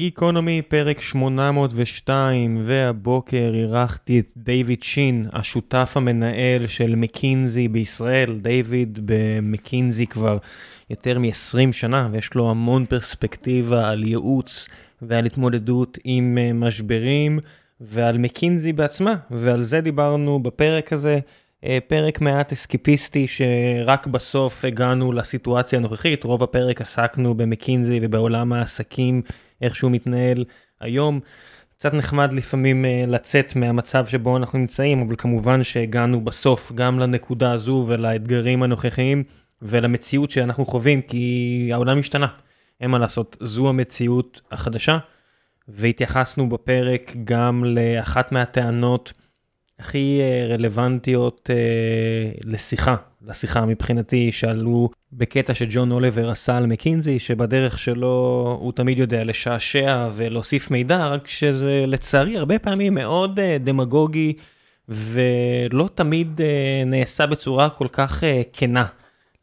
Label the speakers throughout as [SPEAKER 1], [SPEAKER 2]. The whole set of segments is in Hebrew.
[SPEAKER 1] גיקונומי, פרק 802, והבוקר אירחתי את דיוויד שין, השותף המנהל של מקינזי בישראל. דיוויד במקינזי כבר יותר מ-20 שנה, ויש לו המון פרספקטיבה על ייעוץ ועל התמודדות עם אה, משברים, ועל מקינזי בעצמה, ועל זה דיברנו בפרק הזה. אה, פרק מעט אסקיפיסטי שרק בסוף הגענו לסיטואציה הנוכחית, רוב הפרק עסקנו במקינזי ובעולם העסקים, איך שהוא מתנהל היום. קצת נחמד לפעמים אה, לצאת מהמצב שבו אנחנו נמצאים, אבל כמובן שהגענו בסוף גם לנקודה הזו ולאתגרים הנוכחיים ולמציאות שאנחנו חווים, כי העולם השתנה. אין מה לעשות, זו המציאות החדשה, והתייחסנו בפרק גם לאחת מהטענות הכי אה, רלוונטיות אה, לשיחה, לשיחה מבחינתי, שעלו בקטע שג'ון אוליבר עשה על מקינזי, שבדרך שלו הוא תמיד יודע לשעשע ולהוסיף מידע, רק שזה לצערי הרבה פעמים מאוד אה, דמגוגי ולא תמיד נעשה בצורה כל כך כנה.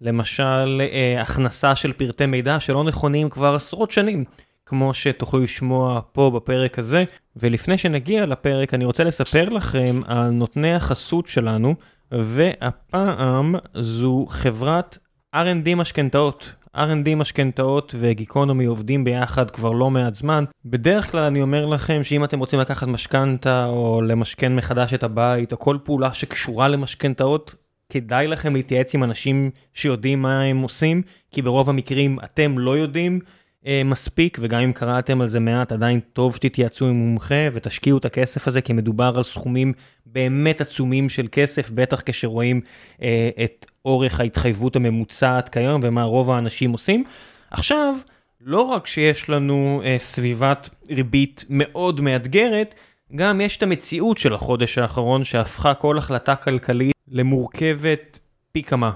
[SPEAKER 1] למשל, הכנסה של פרטי מידע שלא נכונים כבר עשרות שנים. כמו שתוכלו לשמוע פה בפרק הזה. ולפני שנגיע לפרק, אני רוצה לספר לכם על נותני החסות שלנו, והפעם זו חברת R&D משכנתאות. R&D משכנתאות וגיקונומי עובדים ביחד כבר לא מעט זמן. בדרך כלל אני אומר לכם שאם אתם רוצים לקחת משכנתה או למשכן מחדש את הבית או כל פעולה שקשורה למשכנתאות, כדאי לכם להתייעץ עם אנשים שיודעים מה הם עושים, כי ברוב המקרים אתם לא יודעים. אה, מספיק, וגם אם קראתם על זה מעט, עדיין טוב שתתייעצו עם מומחה ותשקיעו את הכסף הזה, כי מדובר על סכומים באמת עצומים של כסף, בטח כשרואים אה, את אורך ההתחייבות הממוצעת כיום ומה רוב האנשים עושים. עכשיו, לא רק שיש לנו אה, סביבת ריבית מאוד מאתגרת, גם יש את המציאות של החודש האחרון שהפכה כל החלטה כלכלית למורכבת פי כמה.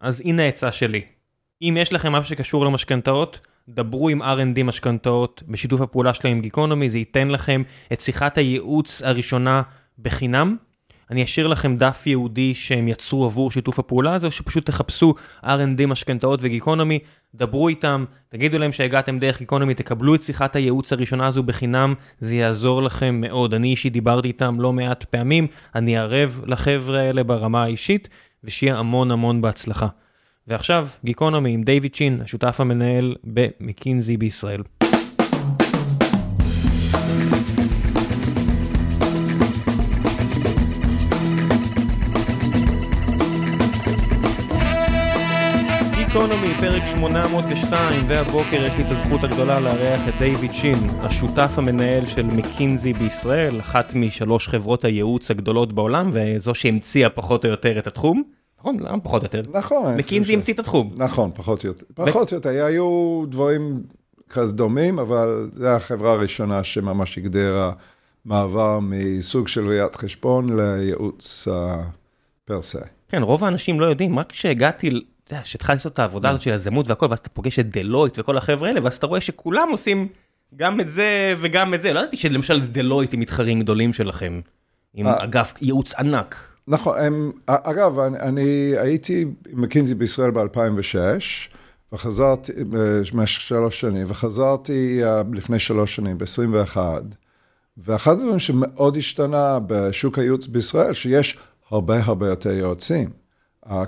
[SPEAKER 1] אז הנה העצה שלי. אם יש לכם משהו שקשור למשכנתאות, דברו עם R&D משכנתאות בשיתוף הפעולה שלהם עם גיקונומי, זה ייתן לכם את שיחת הייעוץ הראשונה בחינם. אני אשאיר לכם דף ייעודי שהם יצרו עבור שיתוף הפעולה הזה, או שפשוט תחפשו R&D משכנתאות וגיקונומי, דברו איתם, תגידו להם שהגעתם דרך גיקונומי, תקבלו את שיחת הייעוץ הראשונה הזו בחינם, זה יעזור לכם מאוד. אני אישית דיברתי איתם לא מעט פעמים, אני ערב לחבר'ה האלה ברמה האישית, ושיהיה המון המון בהצלחה. ועכשיו, גיקונומי עם דיוויד צ'ין, השותף המנהל במקינזי בישראל. גיקונומי, פרק 802, והבוקר יש לי את הזכות הגדולה לארח את דיוויד שין, השותף המנהל של מקינזי בישראל, אחת משלוש חברות הייעוץ הגדולות בעולם, וזו שהמציאה פחות או יותר את התחום. נכון? למה פחות או יותר?
[SPEAKER 2] נכון.
[SPEAKER 1] מקינזי המציא את התחום.
[SPEAKER 2] נכון, פחות או יותר. פחות או יותר, היו דברים כזה דומים, אבל זו החברה הראשונה שממש הגדירה מעבר מסוג של ראיית חשבון לייעוץ פרסה.
[SPEAKER 1] כן, רוב האנשים לא יודעים, רק כשהגעתי, אתה יודע, כשהתחלתי לעשות את העבודה הזאת של יזמות והכל, ואז אתה פוגש את דלויט וכל החבר'ה האלה, ואז אתה רואה שכולם עושים גם את זה וגם את זה. לא ידעתי שלמשל דלויט הם מתחרים גדולים שלכם, עם אה. אגף ייעוץ ענק.
[SPEAKER 2] נכון, הם, אגב, אני, אני הייתי מקינזי בישראל ב-2006, וחזרתי, במשך שלוש שנים, וחזרתי לפני שלוש שנים, ב-21, ואחד הדברים שמאוד השתנה בשוק הייעוץ בישראל, שיש הרבה הרבה יותר יועצים.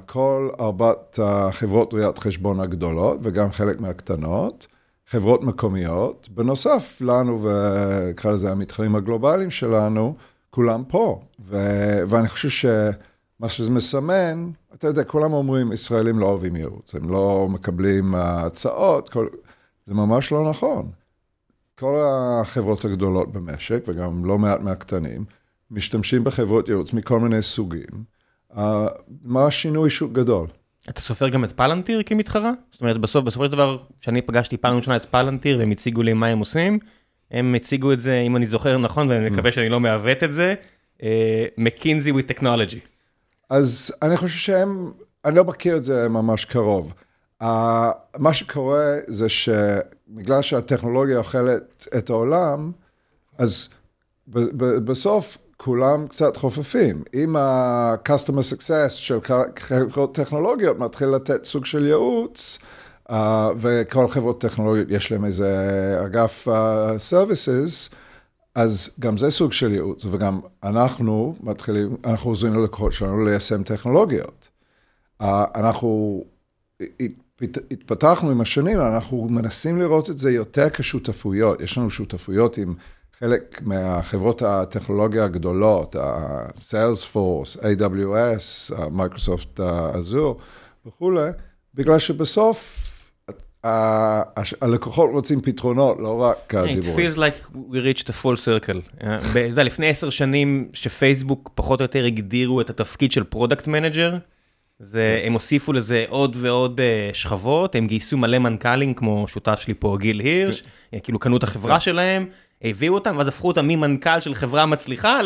[SPEAKER 2] כל ארבעת החברות ראיית חשבון הגדולות, וגם חלק מהקטנות, חברות מקומיות, בנוסף לנו, ונקרא לזה המתחרים הגלובליים שלנו, כולם פה. ו- ואני חושב שמה שזה מסמן, אתה יודע, כולם אומרים, ישראלים לא אוהבים ייעוץ, הם לא מקבלים הצעות, כל... זה ממש לא נכון. כל החברות הגדולות במשק, וגם לא מעט מהקטנים, משתמשים בחברות ייעוץ מכל מיני סוגים. Uh, מה השינוי שוק גדול?
[SPEAKER 1] אתה סופר גם את פלנטיר כמתחרה? זאת אומרת, בסוף, בסופו של דבר, כשאני פגשתי פעם ראשונה את פלנטיר והם הציגו לי מה הם עושים, הם הציגו את זה, אם אני זוכר נכון, ואני מקווה שאני לא מעוות את זה, מקינזי with technology.
[SPEAKER 2] אז אני חושב שהם, אני לא מכיר את זה ממש קרוב. Uh, מה שקורה זה שבגלל שהטכנולוגיה אוכלת את העולם, אז בסוף כולם קצת חופפים. אם ה-customer success של חברות טכנולוגיות מתחיל לתת סוג של ייעוץ, Uh, וכל חברות טכנולוגיות יש להם איזה אגף uh, services, אז גם זה סוג של ייעוץ, וגם אנחנו מתחילים, אנחנו עוזרים ללקוחות שלנו ליישם טכנולוגיות. Uh, אנחנו התפתחנו עם השנים, אנחנו מנסים לראות את זה יותר כשותפויות. יש לנו שותפויות עם חלק מהחברות הטכנולוגיה הגדולות, ה-Salesforce, AWS, Microsoft Azure וכולי, בגלל שבסוף הלקוחות רוצים פתרונות, לא רק
[SPEAKER 1] דיבורים. It feels like we reached a full circle. אתה יודע, לפני עשר שנים שפייסבוק פחות או יותר הגדירו את התפקיד של product manager, זה, הם הוסיפו לזה עוד ועוד uh, שכבות, הם גייסו מלא מנכ"לים כמו שותף שלי פה גיל הירש, כן. כאילו קנו את החברה כן. שלהם, הביאו אותם ואז הפכו אותם ממנכ"ל של חברה מצליחה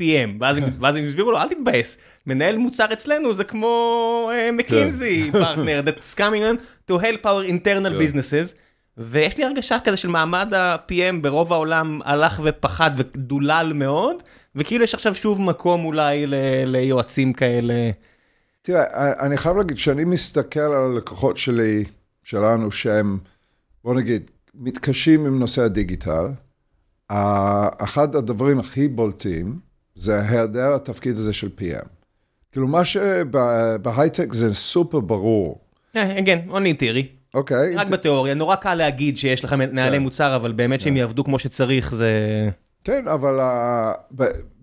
[SPEAKER 1] ל-PM, ואז, ואז הם הסבירו לו אל תתבאס, מנהל מוצר אצלנו זה כמו מקינזי פרטנר, that's coming on to help our internal businesses. ויש לי הרגשה כזה של מעמד ה-PM ברוב העולם הלך ופחד ודולל מאוד, וכאילו יש עכשיו שוב מקום אולי ליועצים כאלה.
[SPEAKER 2] תראה, אני חייב להגיד, כשאני מסתכל על הלקוחות שלי, שלנו, שהם, בוא נגיד, מתקשים עם נושא הדיגיטל, אחד הדברים הכי בולטים זה היעדר התפקיד הזה של PM. כאילו, מה שבהייטק זה סופר ברור.
[SPEAKER 1] כן, only in theory.
[SPEAKER 2] אוקיי.
[SPEAKER 1] רק בתיאוריה, נורא קל להגיד שיש לכם מנהלי כן. מוצר, אבל באמת שהם כן. יעבדו כמו שצריך זה...
[SPEAKER 2] כן, אבל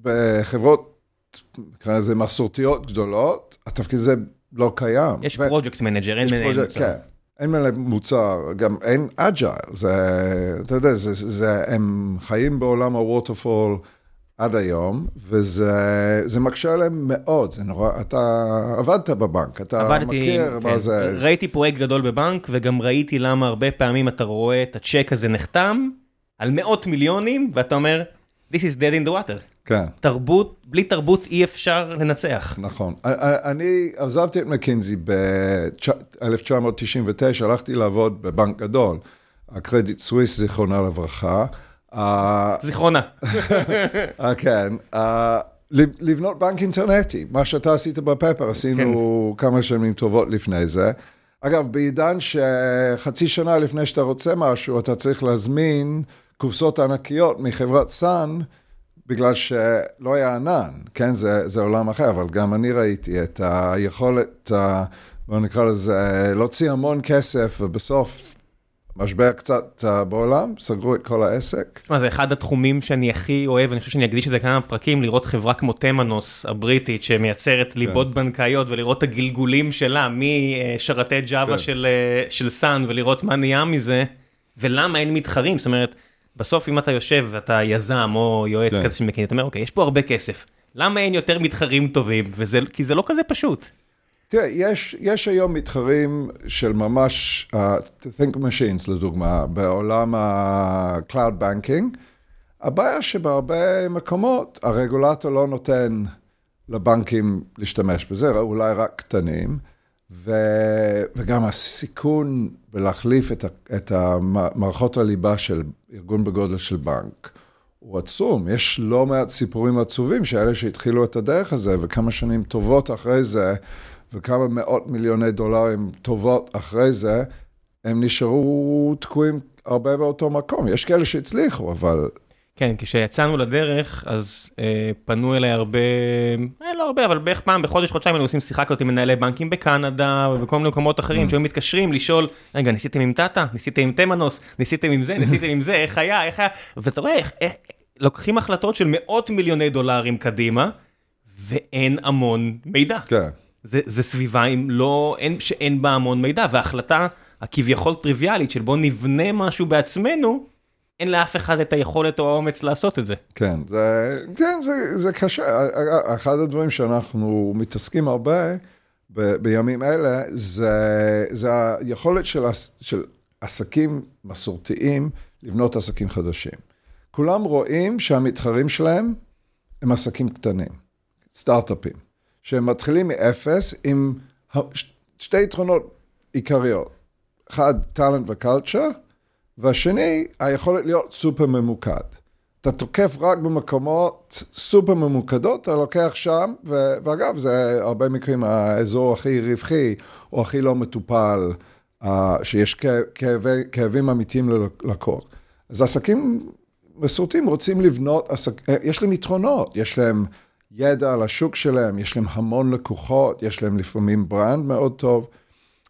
[SPEAKER 2] בחברות נקרא לזה מסורתיות גדולות, התפקיד הזה לא קיים.
[SPEAKER 1] יש project manager, אין מנהל מוצר.
[SPEAKER 2] כן, אין מנהל מוצר, גם אין agile, זה, אתה יודע, זה, זה, הם חיים בעולם הווטרפול עד היום, וזה מקשה עליהם מאוד, זה נורא, אתה עבדת בבנק, אתה עבדתי, מכיר כן, מה זה...
[SPEAKER 1] ראיתי פרויקט גדול בבנק, וגם ראיתי למה הרבה פעמים אתה רואה את הצ'ק הזה נחתם על מאות מיליונים, ואתה אומר, This is dead in the water.
[SPEAKER 2] כן.
[SPEAKER 1] תרבות, בלי תרבות אי אפשר לנצח.
[SPEAKER 2] נכון. אני עזבתי את מקינזי ב-1999, הלכתי לעבוד בבנק גדול, הקרדיט סוויס, זיכרונה לברכה.
[SPEAKER 1] זיכרונה.
[SPEAKER 2] כן. לבנות בנק אינטרנטי, מה שאתה עשית בפפר, עשינו כן. כמה שנים טובות לפני זה. אגב, בעידן שחצי שנה לפני שאתה רוצה משהו, אתה צריך להזמין קופסאות ענקיות מחברת סאן, בגלל שלא היה ענן, כן, זה, זה עולם אחר, אבל גם אני ראיתי את היכולת, בואו נקרא לזה, להוציא המון כסף, ובסוף משבר קצת בעולם, סגרו את כל העסק.
[SPEAKER 1] תשמע, זה אחד התחומים שאני הכי אוהב, אני חושב שאני אקדיש לזה כמה פרקים, לראות חברה כמו תמנוס הבריטית, שמייצרת כן. ליבות בנקאיות, ולראות את הגלגולים שלה, משרתי ג'אווה כן. של, של סאן, ולראות מה נהיה מזה, ולמה אין מתחרים, זאת אומרת... בסוף אם אתה יושב ואתה יזם או יועץ כן. כזה שמקין, אתה אומר, אוקיי, יש פה הרבה כסף. למה אין יותר מתחרים טובים? וזה, כי זה לא כזה פשוט.
[SPEAKER 2] תראה, יש, יש היום מתחרים של ממש, uh, think machines לדוגמה, בעולם ה-cloud banking. הבעיה שבהרבה מקומות הרגולטור לא נותן לבנקים להשתמש בזה, אולי רק קטנים. ו... וגם הסיכון בלהחליף את. את המערכות הליבה של ארגון בגודל של בנק הוא עצום. יש לא מעט סיפורים עצובים שאלה שהתחילו את הדרך הזה, וכמה שנים טובות אחרי זה, וכמה מאות מיליוני דולרים טובות אחרי זה, הם נשארו תקועים הרבה באותו מקום. יש כאלה שהצליחו, אבל
[SPEAKER 1] כן, כשיצאנו לדרך, אז אה, פנו אליי הרבה, אה, לא הרבה, אבל בערך פעם בחודש, חודשיים, היינו עושים שיחה כזאת עם מנהלי בנקים בקנדה ובכל מיני מקומות אחרים, mm. שהיו מתקשרים לשאול, רגע, ניסיתם עם טאטה? ניסיתם עם תמנוס? ניסיתם עם זה? ניסיתם עם זה? איך היה? איך היה? ואתה רואה איך, איך לוקחים החלטות של מאות מיליוני דולרים קדימה, ואין המון מידע.
[SPEAKER 2] כן.
[SPEAKER 1] זה, זה סביבה עם לא, אין, שאין בה המון מידע, וההחלטה הכביכול טריוויאלית של בוא נבנה משהו בעצמנו, אין לאף אחד את היכולת או האומץ לעשות את זה.
[SPEAKER 2] כן, זה, כן, זה, זה קשה. אחד הדברים שאנחנו מתעסקים הרבה ב, בימים אלה, זה, זה היכולת של, של עסקים מסורתיים לבנות עסקים חדשים. כולם רואים שהמתחרים שלהם הם עסקים קטנים, סטארט-אפים, שהם מתחילים מאפס עם שתי יתרונות עיקריות. אחד, טאלנט וקלצ'ר, והשני, היכולת להיות סופר ממוקד. אתה תוקף רק במקומות סופר ממוקדות, אתה לוקח שם, ו- ואגב, זה הרבה מקרים האזור הכי רווחי או הכי לא מטופל שיש כאבי, כאבים אמיתיים ללקוח. אז עסקים מסורתיים רוצים לבנות, עסק, יש להם יתרונות, יש להם ידע על השוק שלהם, יש להם המון לקוחות, יש להם לפעמים ברנד מאוד טוב.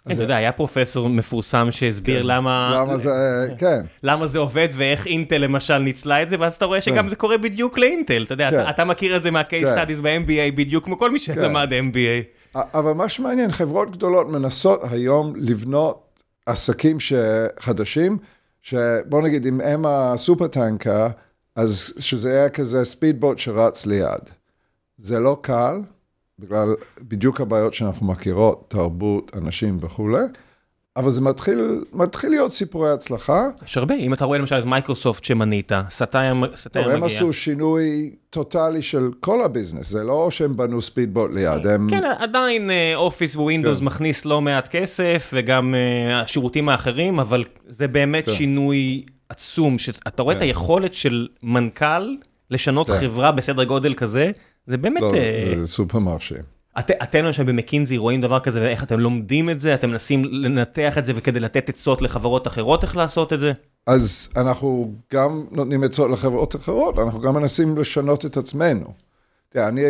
[SPEAKER 1] כן, אתה יודע, היה פרופסור מפורסם שהסביר
[SPEAKER 2] כן.
[SPEAKER 1] למה...
[SPEAKER 2] למה זה, כן.
[SPEAKER 1] למה זה עובד ואיך אינטל למשל ניצלה את זה, ואז אתה רואה שגם זה קורה בדיוק לאינטל, אתה יודע, אתה מכיר את זה מה-case studies ב-MBA בדיוק כמו כל מי שלמד MBA.
[SPEAKER 2] אבל מה שמעניין, חברות גדולות מנסות היום לבנות עסקים חדשים, שבוא נגיד, אם הם ה super tanker, אז שזה היה כזה speedboat שרץ ליד. זה לא קל, בגלל בדיוק הבעיות שאנחנו מכירות, תרבות, אנשים וכולי, אבל זה מתחיל, מתחיל להיות סיפורי הצלחה.
[SPEAKER 1] יש הרבה, אם אתה רואה למשל את מייקרוסופט שמנית, סאטיה מגיע.
[SPEAKER 2] הם עשו שינוי טוטאלי של כל הביזנס, זה לא שהם בנו speedboat ליד, הם...
[SPEAKER 1] כן, עדיין Office Windows כן. מכניס לא מעט כסף, וגם השירותים האחרים, אבל זה באמת כן. שינוי עצום, שאתה רואה כן. את היכולת של מנכ"ל לשנות כן. חברה בסדר גודל כזה, זה באמת...
[SPEAKER 2] לא, זה סופר מרשים.
[SPEAKER 1] את, אתם למשל במקינזי רואים דבר כזה, ואיך אתם לומדים את זה? אתם מנסים לנתח את זה וכדי לתת עצות לחברות אחרות איך לעשות את זה?
[SPEAKER 2] אז אנחנו גם נותנים עצות לחברות אחרות, אנחנו גם מנסים לשנות את עצמנו. תראה, אני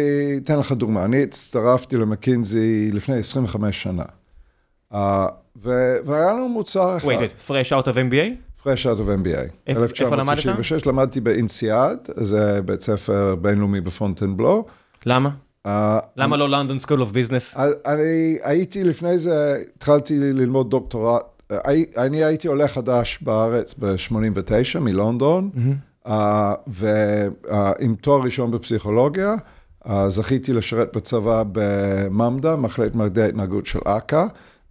[SPEAKER 2] אתן לך דוגמה, אני הצטרפתי למקינזי לפני 25 שנה. Uh, והיה לנו מוצר אחד.
[SPEAKER 1] wait, wait, fresh out of MBA?
[SPEAKER 2] Fresh out of MBA.
[SPEAKER 1] איפה למדת?
[SPEAKER 2] 1996 למדתי באינסיאד, זה בית ספר בינלאומי בפונטנבלו.
[SPEAKER 1] למה? Uh, למה לא London School of Business?
[SPEAKER 2] אני הייתי לפני זה, התחלתי ללמוד דוקטורט, אני הייתי עולה חדש בארץ ב-89 מלונדון, mm-hmm. uh, ועם uh, תואר ראשון בפסיכולוגיה, uh, זכיתי לשרת בצבא בממדה, מחלקת מדעי ההתנהגות של אכ"א,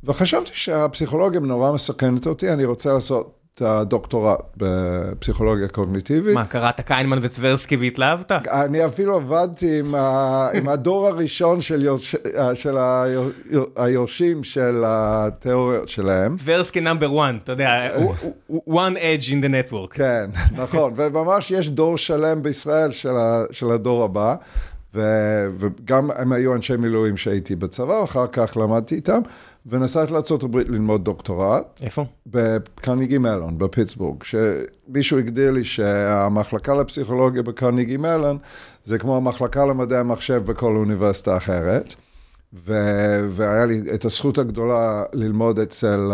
[SPEAKER 2] וחשבתי שהפסיכולוגיה נורא מסכנת אותי, אני רוצה לעשות הדוקטורט בפסיכולוגיה קוגניטיבית.
[SPEAKER 1] מה, קראת קיינמן וטברסקי והתלהבת?
[SPEAKER 2] אני אפילו עבדתי עם, ה, עם הדור הראשון של, יורש, של היורשים של התיאוריות שלהם.
[SPEAKER 1] טברסקי נאמבר 1, אתה יודע, one edge in the network.
[SPEAKER 2] כן, נכון, וממש יש דור שלם בישראל של, ה, של הדור הבא. ו, וגם הם היו אנשי מילואים שהייתי בצבא, ואחר כך למדתי איתם. ונסעתי לארה"ב ללמוד דוקטורט.
[SPEAKER 1] איפה?
[SPEAKER 2] בקרניגי מלון, בפיטסבורג, שמישהו הגדיר לי שהמחלקה לפסיכולוגיה בקרניגי מלון, זה כמו המחלקה למדעי המחשב בכל אוניברסיטה אחרת. ו- והיה לי את הזכות הגדולה ללמוד אצל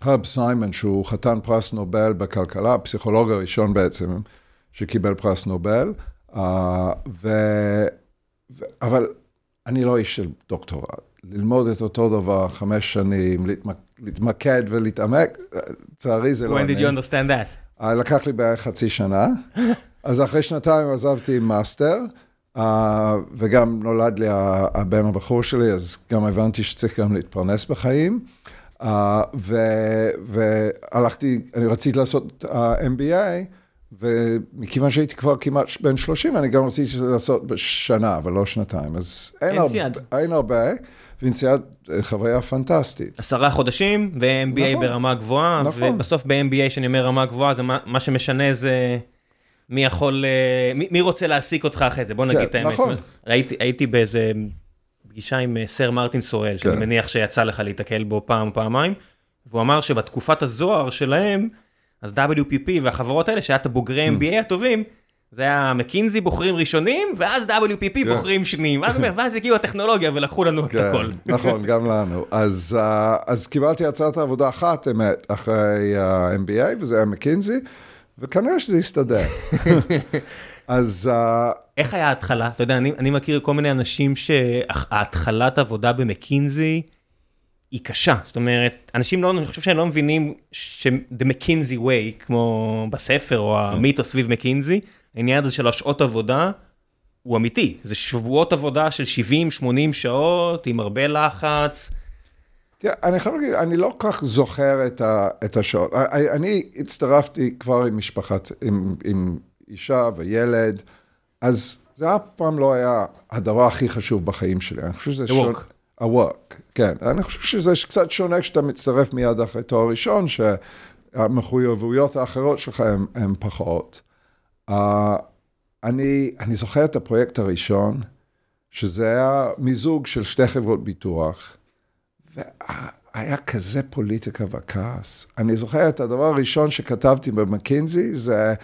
[SPEAKER 2] הרברט um, סיימון, שהוא חתן פרס נובל בכלכלה, הפסיכולוג הראשון בעצם שקיבל פרס נובל. Uh, ו- ו- אבל אני לא איש של דוקטורט. ללמוד את אותו דבר חמש שנים, להתמקד ולהתעמק, לצערי זה לא
[SPEAKER 1] אני. When did you understand that?
[SPEAKER 2] אה, לקח לי בערך חצי שנה, אז אחרי שנתיים עזבתי עם מאסטר, uh, וגם נולד לי הבן הבכור שלי, אז גם הבנתי שצריך גם להתפרנס בחיים. Uh, והלכתי, אני רציתי לעשות uh, MBA, ומכיוון שהייתי כבר כמעט בן 30, אני גם רציתי לעשות בשנה, אבל לא שנתיים. אז אין, הרבה, אין הרבה. וינציאד חוויה פנטסטית.
[SPEAKER 1] עשרה חודשים ו-MBA נכון, ברמה גבוהה, נכון. ובסוף ב-MBA, שאני אומר רמה גבוהה, זה מה, מה שמשנה זה מי יכול, אה, מי, מי רוצה להעסיק אותך אחרי זה, בוא נגיד כן, את האמת. נכון. ראיתי, הייתי באיזה פגישה עם אה, סר מרטין סואל, כן. שאני מניח שיצא לך להתקל בו פעם או פעמיים, והוא אמר שבתקופת הזוהר שלהם, אז WPP והחברות האלה, שהיה את הבוגרי MBA. הטובים, זה היה מקינזי בוחרים ראשונים, ואז WPP כן. בוחרים שניים. ואז, ואז הגיעו הטכנולוגיה ולקחו לנו את
[SPEAKER 2] כן,
[SPEAKER 1] הכל.
[SPEAKER 2] נכון, גם לנו. אז, uh, אז קיבלתי הצעת עבודה אחת, אמת, אחרי ה-MBA, וזה היה מקינזי, וכנראה שזה הסתדר. אז... Uh,
[SPEAKER 1] איך היה ההתחלה? אתה יודע, אני, אני מכיר כל מיני אנשים שההתחלת עבודה במקינזי היא קשה. זאת אומרת, אנשים לא, אני חושב שהם לא מבינים ש-the McKinsey way, כמו בספר, או המיתוס סביב מקינזי, העניין הזה של השעות עבודה הוא אמיתי, זה שבועות עבודה של 70-80 שעות עם הרבה לחץ.
[SPEAKER 2] תראה, אני חייב להגיד, אני לא כך זוכר את, ה, את השעות. אני הצטרפתי כבר עם משפחת, עם, עם אישה וילד, אז זה אף פעם לא היה הדבר הכי חשוב בחיים שלי. אני חושב שזה
[SPEAKER 1] שונה...
[SPEAKER 2] ה-work, כן. אני חושב שזה קצת שונה כשאתה מצטרף מיד אחרי תואר ראשון, שהמחויבויות האחרות שלך הן פחות. Uh, אני, אני זוכר את הפרויקט הראשון, שזה היה מיזוג של שתי חברות ביטוח, היה כזה פוליטיקה וכעס. אני זוכר את הדבר הראשון שכתבתי במקינזי, זה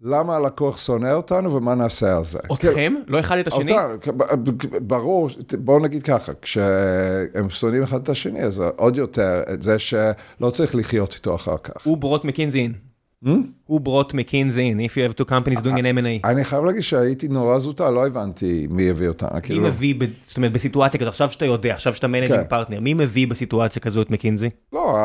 [SPEAKER 2] למה הלקוח שונא אותנו ומה נעשה על זה.
[SPEAKER 1] אתכם? לא אחד את השני?
[SPEAKER 2] אותנו, ברור, בואו נגיד ככה, כשהם שונאים אחד את השני, אז עוד יותר את זה שלא צריך לחיות איתו אחר כך.
[SPEAKER 1] Who brought McKinsey in. Who brought McKinsey in, If you have two companies doing an M&A.
[SPEAKER 2] אני חייב להגיד שהייתי נורא זוטר, לא הבנתי מי הביא אותה.
[SPEAKER 1] מי מביא, זאת אומרת, בסיטואציה כזאת, עכשיו שאתה יודע, עכשיו שאתה managing partner, מי מביא בסיטואציה כזאת את מקינזי?
[SPEAKER 2] לא,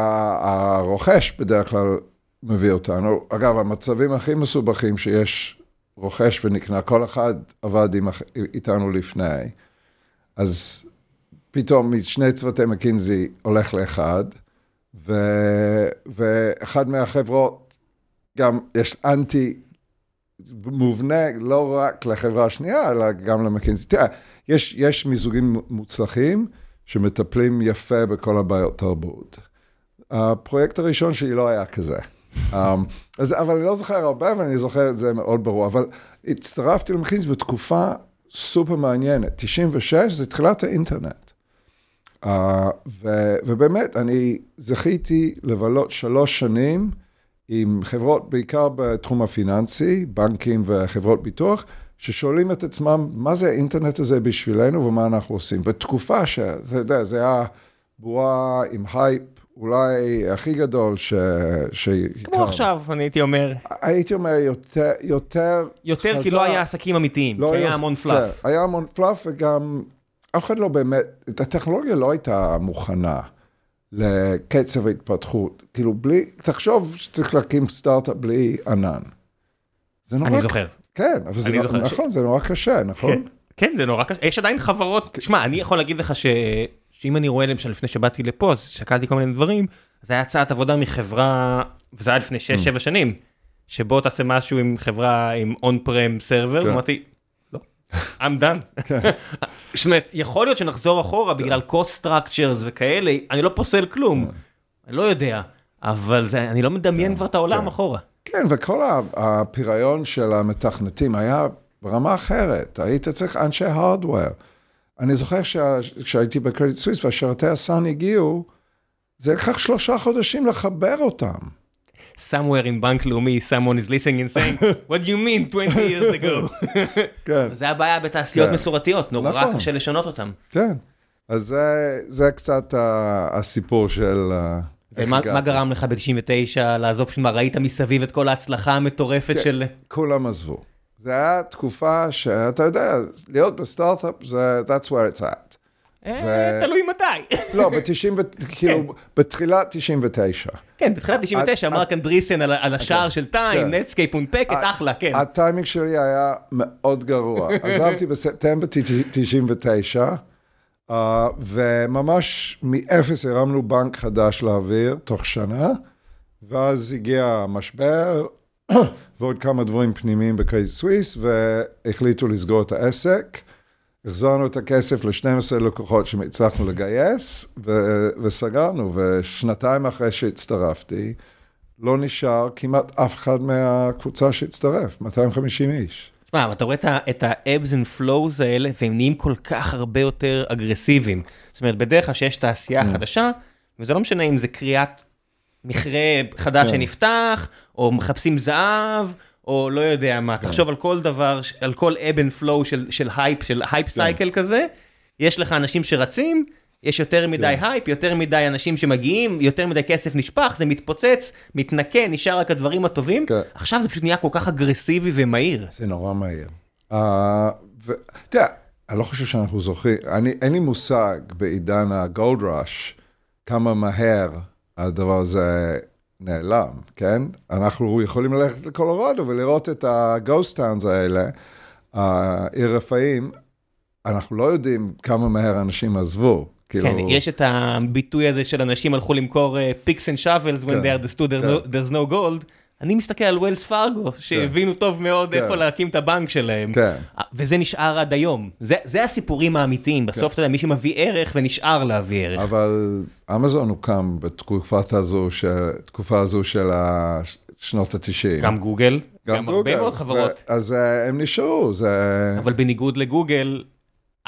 [SPEAKER 2] הרוכש בדרך כלל מביא אותנו. אגב, המצבים הכי מסובכים שיש רוכש ונקנה, כל אחד עבד איתנו לפני, אז פתאום משני צוותי מקינזי הולך לאחד, ואחד מהחברות, גם יש אנטי מובנה לא רק לחברה השנייה, אלא גם למקינזי. תראה, יש, יש מיזוגים מוצלחים שמטפלים יפה בכל הבעיות תרבות. הפרויקט הראשון שלי לא היה כזה. um, אז, אבל אני לא זוכר הרבה, ואני זוכר את זה מאוד ברור. אבל הצטרפתי למקינזי בתקופה סופר מעניינת. 96 זה תחילת האינטרנט. Uh, ו, ובאמת, אני זכיתי לבלות שלוש שנים. עם חברות, בעיקר בתחום הפיננסי, בנקים וחברות ביטוח, ששואלים את עצמם, מה זה האינטרנט הזה בשבילנו ומה אנחנו עושים? בתקופה שאתה יודע, זה היה בועה עם הייפ אולי הכי גדול ש...
[SPEAKER 1] כמו עכשיו, אני הייתי אומר.
[SPEAKER 2] הייתי אומר יותר, יותר
[SPEAKER 1] יותר חזק. כי לא היה עסקים אמיתיים, לא כי היה המון fluff.
[SPEAKER 2] כן, היה המון fluff וגם אף אחד לא באמת, הטכנולוגיה לא הייתה מוכנה. לקצב ההתפתחות. כאילו, בלי, תחשוב שצריך להקים סטארט-אפ בלי ענן.
[SPEAKER 1] זה נורא... אני זוכר.
[SPEAKER 2] כן, אבל זה נורא, נכון, ש... זה נורא קשה, נכון?
[SPEAKER 1] כן, כן, זה נורא קשה. יש עדיין חברות, תשמע, אני יכול להגיד לך ש... שאם אני רואה למשל לפני שבאתי לפה, אז שקלתי כל מיני דברים, זה היה הצעת עבודה מחברה, וזה היה לפני 6-7 mm. שנים, שבוא תעשה משהו עם חברה עם און פרם סרבר, אמרתי, I'm done. כן. זאת אומרת, יכול להיות שנחזור אחורה כן. בגלל cost structures וכאלה, אני לא פוסל כלום, כן. אני לא יודע, אבל אני לא מדמיין כבר את העולם אחורה.
[SPEAKER 2] כן, וכל הפיריון של המתכנתים היה ברמה אחרת, היית צריך אנשי הארדוור. אני זוכר כשהייתי בקרדיט סוויס והשרתי הסאן הגיעו, זה לקח שלושה חודשים לחבר אותם.
[SPEAKER 1] Somewhere in בנק לאומי, someone is listening and saying, what do you mean 20 years ago? כן. זה הבעיה בתעשיות כן. מסורתיות, נורא נכון. קשה לשנות אותן.
[SPEAKER 2] כן, אז זה, זה קצת הסיפור של...
[SPEAKER 1] ומה גרם לך ב-99 לעזוב, מה ראית מסביב את כל ההצלחה המטורפת כן, של...
[SPEAKER 2] כולם עזבו. זה היה תקופה שאתה יודע, להיות בסטארט-אפ זה, that's where it's at.
[SPEAKER 1] אה, תלוי מתי.
[SPEAKER 2] לא, כאילו, כן. בתחילת 99.
[SPEAKER 1] כן, בתחילת 99 מארק אנדריסן על השער של טיים, כן. נטסקייפ הונפקה, אחלה, כן.
[SPEAKER 2] הטיימינג שלי היה מאוד גרוע. עזבתי בספטמבר 99, אה, וממש מאפס הרמנו בנק חדש לאוויר, תוך שנה, ואז הגיע המשבר, ועוד כמה דברים פנימיים בקרדיט סוויס, והחליטו לסגור את העסק. החזרנו את הכסף ל-12 לקוחות שהצלחנו לגייס, ו- וסגרנו, ושנתיים אחרי שהצטרפתי, לא נשאר כמעט אף אחד מהקבוצה שהצטרף, 250 איש.
[SPEAKER 1] תשמע, אתה רואה את ה-ebbs and flows האלה, והם נהיים כל כך הרבה יותר אגרסיביים. זאת אומרת, בדרך כלל שיש תעשייה mm. חדשה, וזה לא משנה אם זה כריית מכרה חדש כן. שנפתח, או מחפשים זהב, או לא יודע מה, כן. תחשוב על כל דבר, על כל ebb and flow של, של הייפ, של hype cycle כן. כזה, יש לך אנשים שרצים, יש יותר מדי כן. הייפ, יותר מדי אנשים שמגיעים, יותר מדי כסף נשפך, זה מתפוצץ, מתנקה, נשאר רק הדברים הטובים, כן. עכשיו זה פשוט נהיה כל כך אגרסיבי ומהיר.
[SPEAKER 2] זה נורא מהיר. Uh, ו... תראה, אני לא חושב שאנחנו זוכרים, אני, אין לי מושג בעידן הגולד ראש, כמה מהר הדבר הזה נעלם, כן? אנחנו יכולים ללכת לקולורדו ולראות את הגוסט טאונס האלה, העיר רפאים, אנחנו לא יודעים כמה מהר אנשים עזבו.
[SPEAKER 1] כאילו... כן, יש את הביטוי הזה של אנשים הלכו למכור picks and shovels when they understood, there's no gold. אני מסתכל על ווילס פארגו, שהבינו כן. טוב מאוד כן. איפה להקים את הבנק שלהם, כן. וזה נשאר עד היום. זה, זה הסיפורים האמיתיים, בסוף אתה יודע, מי שמביא ערך ונשאר להביא ערך.
[SPEAKER 2] אבל אמזון הוקם בתקופת הזו, תקופה הזו של שנות ה-90.
[SPEAKER 1] גם גוגל, גם, גם הרבה מאוד חברות.
[SPEAKER 2] אז הם נשארו, זה...
[SPEAKER 1] אבל בניגוד לגוגל,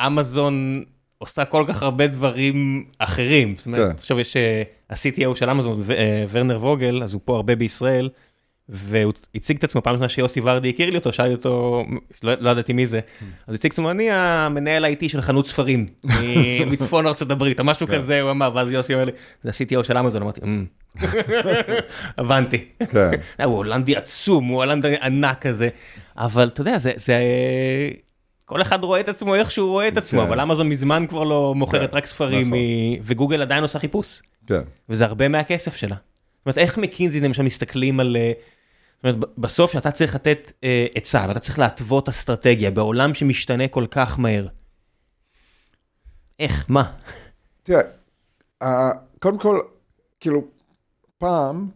[SPEAKER 1] אמזון עושה כל כך הרבה דברים אחרים. זאת אומרת,
[SPEAKER 2] כן.
[SPEAKER 1] עכשיו יש, אה, ה-CTO של אמזון, ו- אה, ורנר ווגל, אז הוא פה הרבה בישראל, והוא הציג את עצמו פעם ראשונה שיוסי ורדי הכיר לי אותו, שאלתי אותו, לא לא ידעתי מי זה, אז הוא הציג את עצמו, אני המנהל IT של חנות ספרים, מצפון ארצות הברית, או משהו כזה, הוא אמר, ואז יוסי אומר לי, זה ה-CTO של אמזון, אמרתי, "אמ." הבנתי.
[SPEAKER 2] כן.
[SPEAKER 1] אה, הוא הולנדי עצום, הוא הולנדי ענק כזה, אבל אתה יודע, זה, זה, כל אחד רואה את עצמו איך שהוא רואה את עצמו,
[SPEAKER 2] כן.
[SPEAKER 1] אבל אמזון מזמן כבר לא מוכרת
[SPEAKER 2] כן,
[SPEAKER 1] רק ספרים,
[SPEAKER 2] נכון.
[SPEAKER 1] וגוגל עדיין עושה חיפוש,
[SPEAKER 2] כן.
[SPEAKER 1] וזה הרבה מהכסף שלה. זאת אומרת, איך מקינזי למשל מסתכלים על... אה, זאת אומרת, בסוף שאתה צריך לתת אה, עצה, ואתה צריך להתוות אסטרטגיה בעולם שמשתנה כל כך מהר. איך? מה?
[SPEAKER 2] תראה, אה, קודם כל, כאילו, פעם,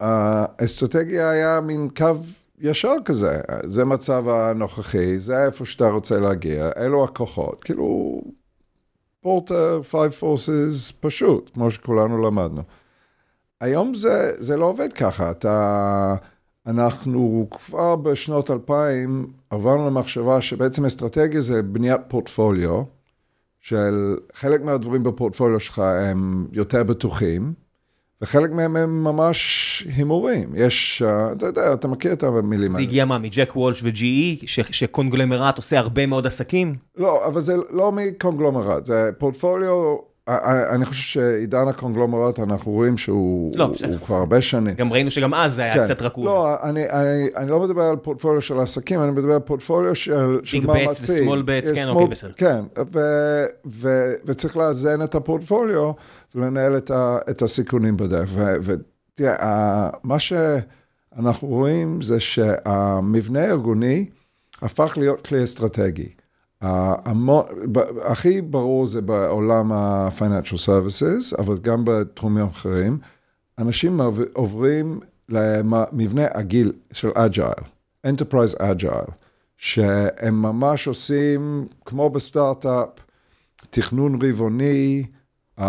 [SPEAKER 2] האסטרטגיה היה מין קו ישר כזה. זה מצב הנוכחי, זה איפה שאתה רוצה להגיע, אלו הכוחות. כאילו, Porter, five forces, פשוט, כמו שכולנו למדנו. היום זה, זה לא עובד ככה. אתה, אנחנו כבר בשנות 2000 עברנו למחשבה שבעצם אסטרטגיה זה בניית פורטפוליו. של חלק מהדברים בפורטפוליו שלך הם יותר בטוחים, וחלק מהם הם ממש הימורים. יש, אה, אתה יודע, אתה מכיר את המילים
[SPEAKER 1] זה
[SPEAKER 2] האלה.
[SPEAKER 1] הגיע מה, מג'ק וולש ו-GE, ש- שקונגלמרט עושה הרבה מאוד עסקים?
[SPEAKER 2] לא, אבל זה לא מקונגלומרט, זה פורטפוליו, אני חושב שעידן הקונגלומרט, אנחנו רואים שהוא
[SPEAKER 1] לא,
[SPEAKER 2] הוא- כבר הרבה שנים.
[SPEAKER 1] גם ראינו שגם אז זה היה
[SPEAKER 2] כן.
[SPEAKER 1] קצת רקוב.
[SPEAKER 2] לא, אני, אני, אני לא מדבר על פורטפוליו של עסקים, אני מדבר על פורטפוליו של, של מאמצים.
[SPEAKER 1] ו-small bets,
[SPEAKER 2] יש
[SPEAKER 1] כן,
[SPEAKER 2] small-
[SPEAKER 1] אוקיי, בסדר.
[SPEAKER 2] כן, ו, ו, וצריך לאזן את הפורטפוליו ולנהל את, ה, את הסיכונים בדרך. ותראה, מה שאנחנו רואים זה שהמבנה הארגוני הפך להיות כלי אסטרטגי. הכי ברור זה בעולם ה-financial services, אבל גם בתחומים אחרים. אנשים עוברים למבנה עגיל של אג'ייל, Enterprise Agile, שהם ממש עושים, כמו בסטארט-אפ, תכנון רבעוני, uh,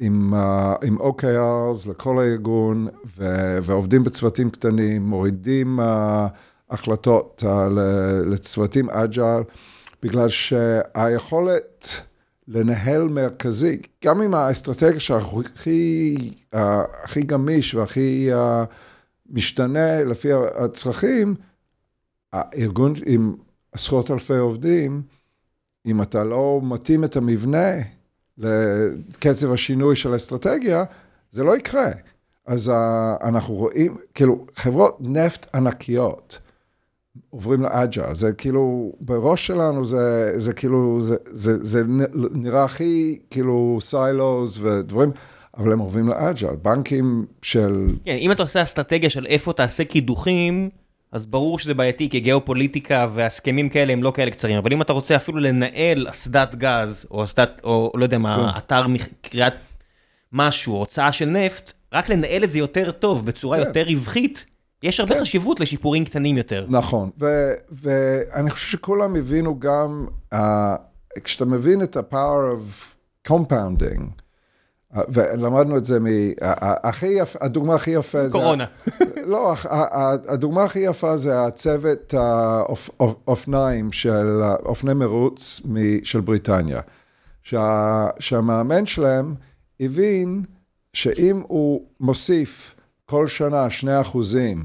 [SPEAKER 2] עם, עם OKRs לכל הארגון, ועובדים בצוותים קטנים, מורידים uh, החלטות לצוותים agile, בגלל שהיכולת לנהל מרכזי, גם אם האסטרטגיה שלך הכי, גמיש והכי uh, משתנה לפי הצרכים, הארגון עם עשרות אלפי עובדים, אם אתה לא מתאים את המבנה לקצב השינוי של האסטרטגיה, זה לא יקרה. אז uh, אנחנו רואים, כאילו, חברות נפט ענקיות עוברים לאג'ה, זה כאילו, בראש שלנו זה, זה כאילו, זה, זה, זה נראה הכי כאילו סיילוז ודברים, אבל הם עוברים לאג'ה, בנקים של...
[SPEAKER 1] כן, אם אתה עושה אסטרטגיה של איפה תעשה קידוחים, אז ברור שזה בעייתי, כי גיאופוליטיקה והסכמים כאלה הם לא כאלה קצרים, אבל אם אתה רוצה אפילו לנהל אסדת גז, או אסדת, או לא יודע מה,
[SPEAKER 2] כן.
[SPEAKER 1] אתר קריאת משהו, הוצאה של נפט, רק לנהל את זה יותר טוב, בצורה
[SPEAKER 2] כן.
[SPEAKER 1] יותר רווחית, יש הרבה
[SPEAKER 2] כן.
[SPEAKER 1] חשיבות לשיפורים קטנים יותר.
[SPEAKER 2] נכון, ו- ואני חושב שכולם הבינו גם, uh, כשאתה מבין את ה-power of compounding, uh, ולמדנו את זה מ... ה- ה- הכי יפה, הדוגמה הכי יפה זה...
[SPEAKER 1] קורונה.
[SPEAKER 2] לא, הדוגמה הכי יפה זה הצוות האופניים של, אה, אופני מרוץ של בריטניה. שה, שהמאמן שלהם הבין שאם הוא מוסיף כל שנה שני אחוזים,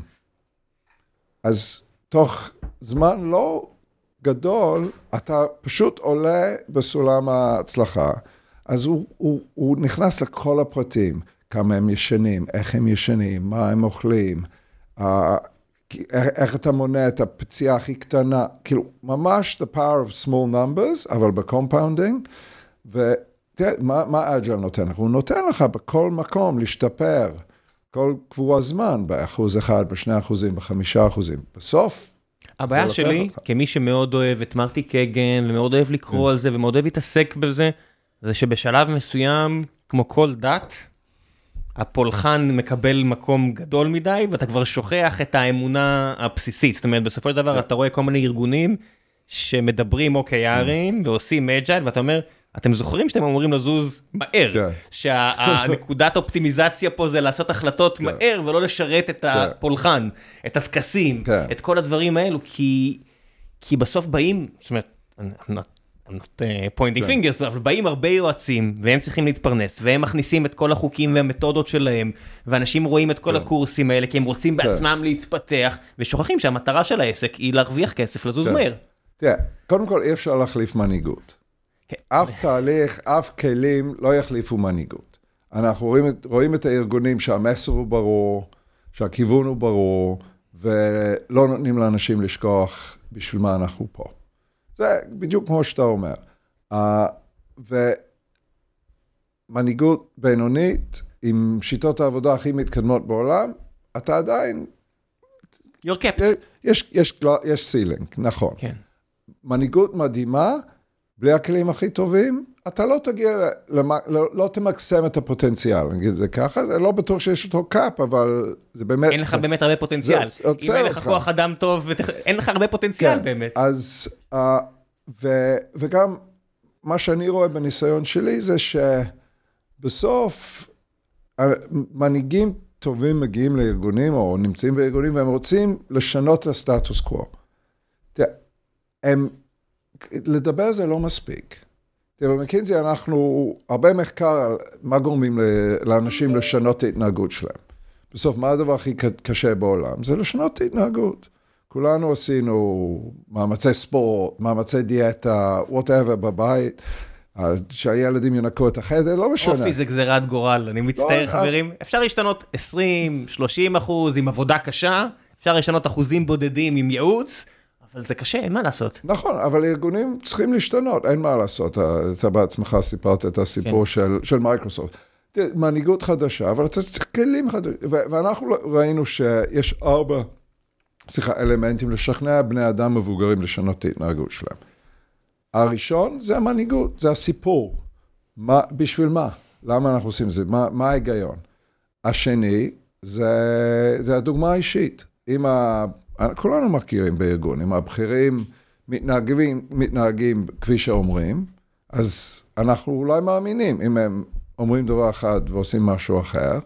[SPEAKER 2] אז תוך זמן לא גדול, אתה פשוט עולה בסולם ההצלחה. אז הוא, הוא, הוא נכנס לכל הפרטים, כמה הם ישנים, איך הם ישנים, מה הם אוכלים, uh, איך, איך אתה מונע את הפציעה הכי קטנה, כאילו, ממש the power of small numbers, אבל ב compounding, ותראה, מה, מה agile נותן לך? הוא נותן לך בכל מקום להשתפר, כל קבוע זמן, באחוז אחד, בשני אחוזים, בחמישה אחוזים. בסוף,
[SPEAKER 1] הבעיה שלי,
[SPEAKER 2] אותך.
[SPEAKER 1] כמי שמאוד אוהב את מרטי קגן, ומאוד אוהב לקרוא על זה, ומאוד אוהב להתעסק בזה, זה שבשלב מסוים, כמו כל דת, הפולחן מקבל מקום גדול מדי, ואתה כבר שוכח את האמונה הבסיסית. זאת אומרת, בסופו של דבר אתה רואה כל מיני ארגונים שמדברים OKRים ועושים אג'ייל, ואתה אומר, אתם זוכרים שאתם אמורים לזוז מהר,
[SPEAKER 2] כן.
[SPEAKER 1] שהנקודת אופטימיזציה פה זה לעשות החלטות מהר ולא לשרת את הפולחן, את הטקסים,
[SPEAKER 2] כן.
[SPEAKER 1] את כל הדברים האלו, כי, כי בסוף באים, זאת אומרת, pointing fingers, אבל באים הרבה יועצים והם צריכים להתפרנס והם מכניסים את כל החוקים והמתודות שלהם ואנשים רואים את כל הקורסים האלה כי הם רוצים בעצמם להתפתח ושוכחים שהמטרה של העסק היא להרוויח כסף לזוז מהר.
[SPEAKER 2] תראה, קודם כל אי אפשר להחליף מנהיגות. אף תהליך, אף כלים לא יחליפו מנהיגות. אנחנו רואים, רואים את הארגונים שהמסר הוא ברור, שהכיוון הוא ברור, ולא נותנים לאנשים לשכוח בשביל מה אנחנו פה. זה בדיוק כמו שאתה אומר. Uh, ומנהיגות בינונית, עם שיטות העבודה הכי מתקדמות בעולם, אתה עדיין...
[SPEAKER 1] You're capped.
[SPEAKER 2] יש, יש, יש ceiling, נכון.
[SPEAKER 1] כן.
[SPEAKER 2] מנהיגות מדהימה, בלי הכלים הכי טובים, אתה לא תגיע, למה, לא, לא תמקסם את הפוטנציאל, נגיד את זה ככה, זה לא בטוח שיש אותו קאפ, אבל זה באמת...
[SPEAKER 1] אין לך זה, באמת הרבה פוטנציאל. זה אם אין לך כוח אדם טוב, אין לך הרבה פוטנציאל כן, באמת.
[SPEAKER 2] אז, uh, ו, וגם מה שאני רואה בניסיון שלי זה שבסוף מנהיגים טובים מגיעים לארגונים או נמצאים בארגונים והם רוצים לשנות את הסטטוס קוו. הם, לדבר זה לא מספיק. תראה, במקינזי אנחנו, הרבה מחקר על מה גורמים לאנשים לשנות את ההתנהגות שלהם. בסוף, מה הדבר הכי קשה בעולם? זה לשנות את ההתנהגות. כולנו עשינו מאמצי ספורט, מאמצי דיאטה, וואטאבר בבית, שהילדים ינקו את החדר, לא משנה.
[SPEAKER 1] אופי זה גזירת גורל, אני מצטער לא, חברים. אפשר להשתנות 20, 30 אחוז עם עבודה קשה, אפשר לשנות אחוזים בודדים עם ייעוץ. אבל זה קשה, אין מה לעשות.
[SPEAKER 2] נכון, אבל ארגונים צריכים להשתנות, אין מה לעשות. אתה בעצמך סיפרת את הסיפור כן. של, של מייקרוסופט. מנהיגות חדשה, אבל אתה צריך כלים חדשים. ואנחנו ראינו שיש ארבע, סליחה, אלמנטים לשכנע בני אדם מבוגרים לשנות את ההתנהגות שלהם. הראשון זה המנהיגות, זה הסיפור. מה, בשביל מה? למה אנחנו עושים את זה? מה, מה ההיגיון? השני, זה, זה הדוגמה האישית. אם. כולנו מכירים בארגון, אם הבכירים מתנהגים, מתנהגים כפי שאומרים, אז אנחנו אולי מאמינים, אם הם אומרים דבר אחד ועושים משהו אחר,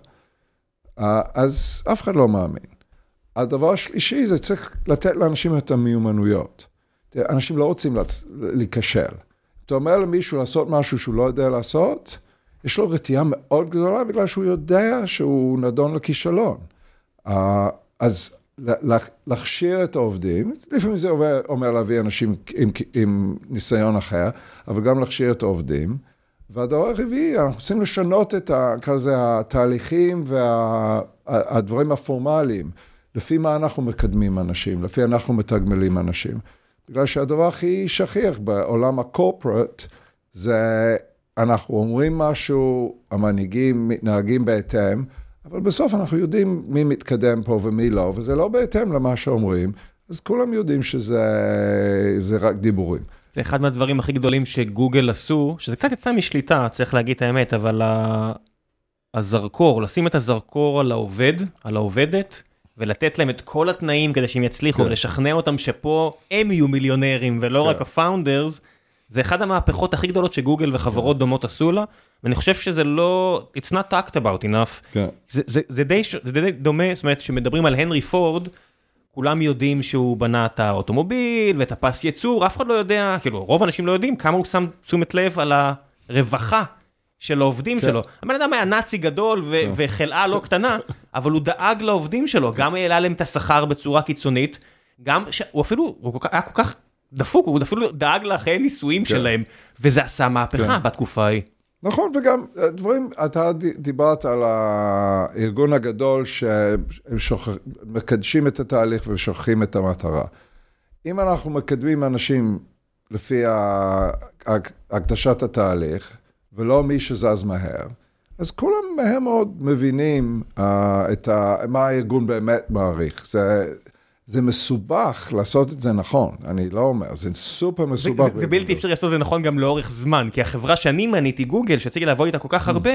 [SPEAKER 2] אז אף אחד לא מאמין. הדבר השלישי זה צריך לתת לאנשים את המיומנויות. אנשים לא רוצים להיכשל. אתה אומר למישהו לעשות משהו שהוא לא יודע לעשות, יש לו רתיעה מאוד גדולה בגלל שהוא יודע שהוא נדון לכישלון. אז להכשיר את העובדים, לפעמים זה אומר להביא אנשים עם, עם ניסיון אחר, אבל גם להכשיר את העובדים. והדבר הרביעי, אנחנו רוצים לשנות את כזה התהליכים והדברים הפורמליים, לפי מה אנחנו מקדמים אנשים, לפי אנחנו מתגמלים אנשים. בגלל שהדבר הכי שכיח בעולם הקורפרט זה אנחנו אומרים משהו, המנהיגים מתנהגים בהתאם, אבל בסוף אנחנו יודעים מי מתקדם פה ומי לא, וזה לא בהתאם למה שאומרים, אז כולם יודעים שזה רק דיבורים.
[SPEAKER 1] זה אחד מהדברים הכי גדולים שגוגל עשו, שזה קצת יצא משליטה, צריך להגיד את האמת, אבל הזרקור, לשים את הזרקור על העובד, על העובדת, ולתת להם את כל התנאים כדי שהם יצליחו, כן. ולשכנע אותם שפה הם יהיו מיליונרים ולא כן. רק הפאונדרס, זה אחד המהפכות הכי גדולות שגוגל וחברות כן. דומות עשו לה, ואני חושב שזה לא, it's not talked about enough. כן. זה, זה, זה, די, זה די דומה, זאת אומרת, כשמדברים על הנרי פורד, כולם יודעים שהוא בנה את האוטומוביל ואת הפס ייצור, אף אחד לא יודע, כאילו רוב האנשים לא יודעים כמה הוא שם תשומת לב על הרווחה של העובדים כן. שלו. הבן אדם היה נאצי גדול ו- כן. וחלאה לא קטנה, אבל הוא דאג לעובדים שלו, גם העלה להם את השכר בצורה קיצונית, גם, ש... הוא אפילו, הוא היה כל כך דפוק, הוא אפילו דאג לחיי נישואים כן. שלהם, וזה עשה מהפכה כן. בתקופה ההיא.
[SPEAKER 2] נכון, וגם אה, דברים, אתה דיברת על הארגון הגדול שהם שוכח, מקדשים את התהליך ושוכחים את המטרה. אם אנחנו מקדמים אנשים לפי הקדשת התהליך, ולא מי שזז מהר, אז כולם מהר מאוד מבינים uh, את ה, מה הארגון באמת מעריך. זה, זה מסובך לעשות את זה נכון, אני לא אומר, זה סופר מסובך.
[SPEAKER 1] זה, זה, זה בלתי אפשרי לעשות את זה נכון גם לאורך זמן, כי החברה שאני מניתי, גוגל, שרציתי לעבוד איתה כל כך mm. הרבה,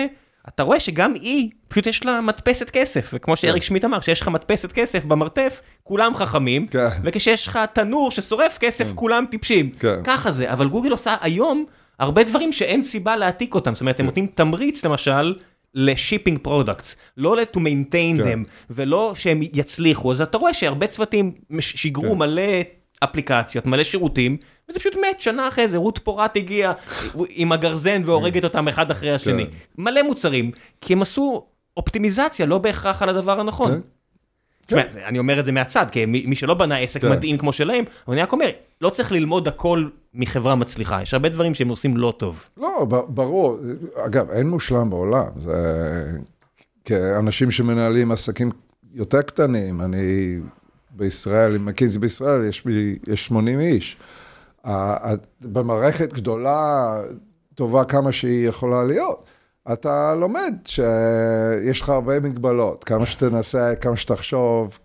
[SPEAKER 1] אתה רואה שגם היא, פשוט יש לה מדפסת כסף, וכמו שאריק כן. שמיט אמר, שיש לך מדפסת כסף במרתף, כולם חכמים, כן. וכשיש לך תנור ששורף כסף, כן. כולם טיפשים. ככה זה, אבל גוגל עושה היום הרבה דברים שאין סיבה להעתיק אותם, זאת אומרת, הם נותנים תמריץ למשל, ל shipping products, לא to maintain כן. them, ולא שהם יצליחו, אז אתה רואה שהרבה צוותים שיגרו כן. מלא אפליקציות, מלא שירותים, וזה פשוט מת, שנה אחרי זה, רות פורת הגיע עם הגרזן והורגת אותם אחד אחרי השני.
[SPEAKER 2] כן.
[SPEAKER 1] מלא מוצרים, כי הם עשו אופטימיזציה, לא בהכרח על הדבר הנכון.
[SPEAKER 2] כן.
[SPEAKER 1] תשמע, זה- אני אומר את זה מהצד, כי מי שלא בנה עסק
[SPEAKER 2] כן.
[SPEAKER 1] מדהים כמו שלהם, אבל אני רק אומר, לא צריך ללמוד הכל מחברה מצליחה, יש הרבה דברים שהם עושים לא טוב.
[SPEAKER 2] לא, ברור. אגב, אין מושלם בעולם. זה... כאנשים שמנהלים עסקים יותר קטנים, אני בישראל, עם מקינזי בישראל, יש, יש 80 איש. במערכת גדולה, טובה כמה שהיא יכולה להיות, אתה לומד שיש לך הרבה מגבלות. כמה שתנסה, כמה שתחשוב.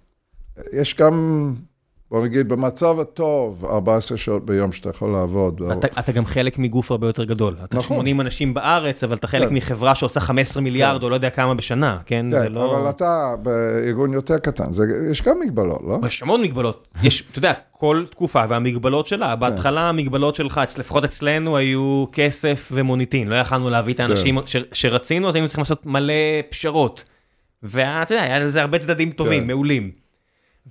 [SPEAKER 2] יש גם, בוא נגיד, במצב הטוב, 14 שעות ביום שאתה יכול לעבוד.
[SPEAKER 1] אתה, אתה גם חלק מגוף הרבה יותר גדול. אתה
[SPEAKER 2] נכון.
[SPEAKER 1] 80 אנשים בארץ, אבל אתה חלק
[SPEAKER 2] כן.
[SPEAKER 1] מחברה שעושה 15 מיליארד
[SPEAKER 2] כן.
[SPEAKER 1] או לא יודע כמה בשנה, כן? זה
[SPEAKER 2] כן,
[SPEAKER 1] לא...
[SPEAKER 2] אבל אתה בארגון יותר קטן, זה, יש גם מגבלות, לא?
[SPEAKER 1] יש המון מגבלות. יש, אתה יודע, כל תקופה והמגבלות שלה.
[SPEAKER 2] כן.
[SPEAKER 1] בהתחלה המגבלות שלך, לפחות אצלנו, היו כסף ומוניטין. לא יכלנו להביא את האנשים
[SPEAKER 2] כן.
[SPEAKER 1] ש- שרצינו, אז היינו צריכים לעשות מלא פשרות. ואתה יודע, היה לזה הרבה צדדים טובים,
[SPEAKER 2] כן.
[SPEAKER 1] מעולים.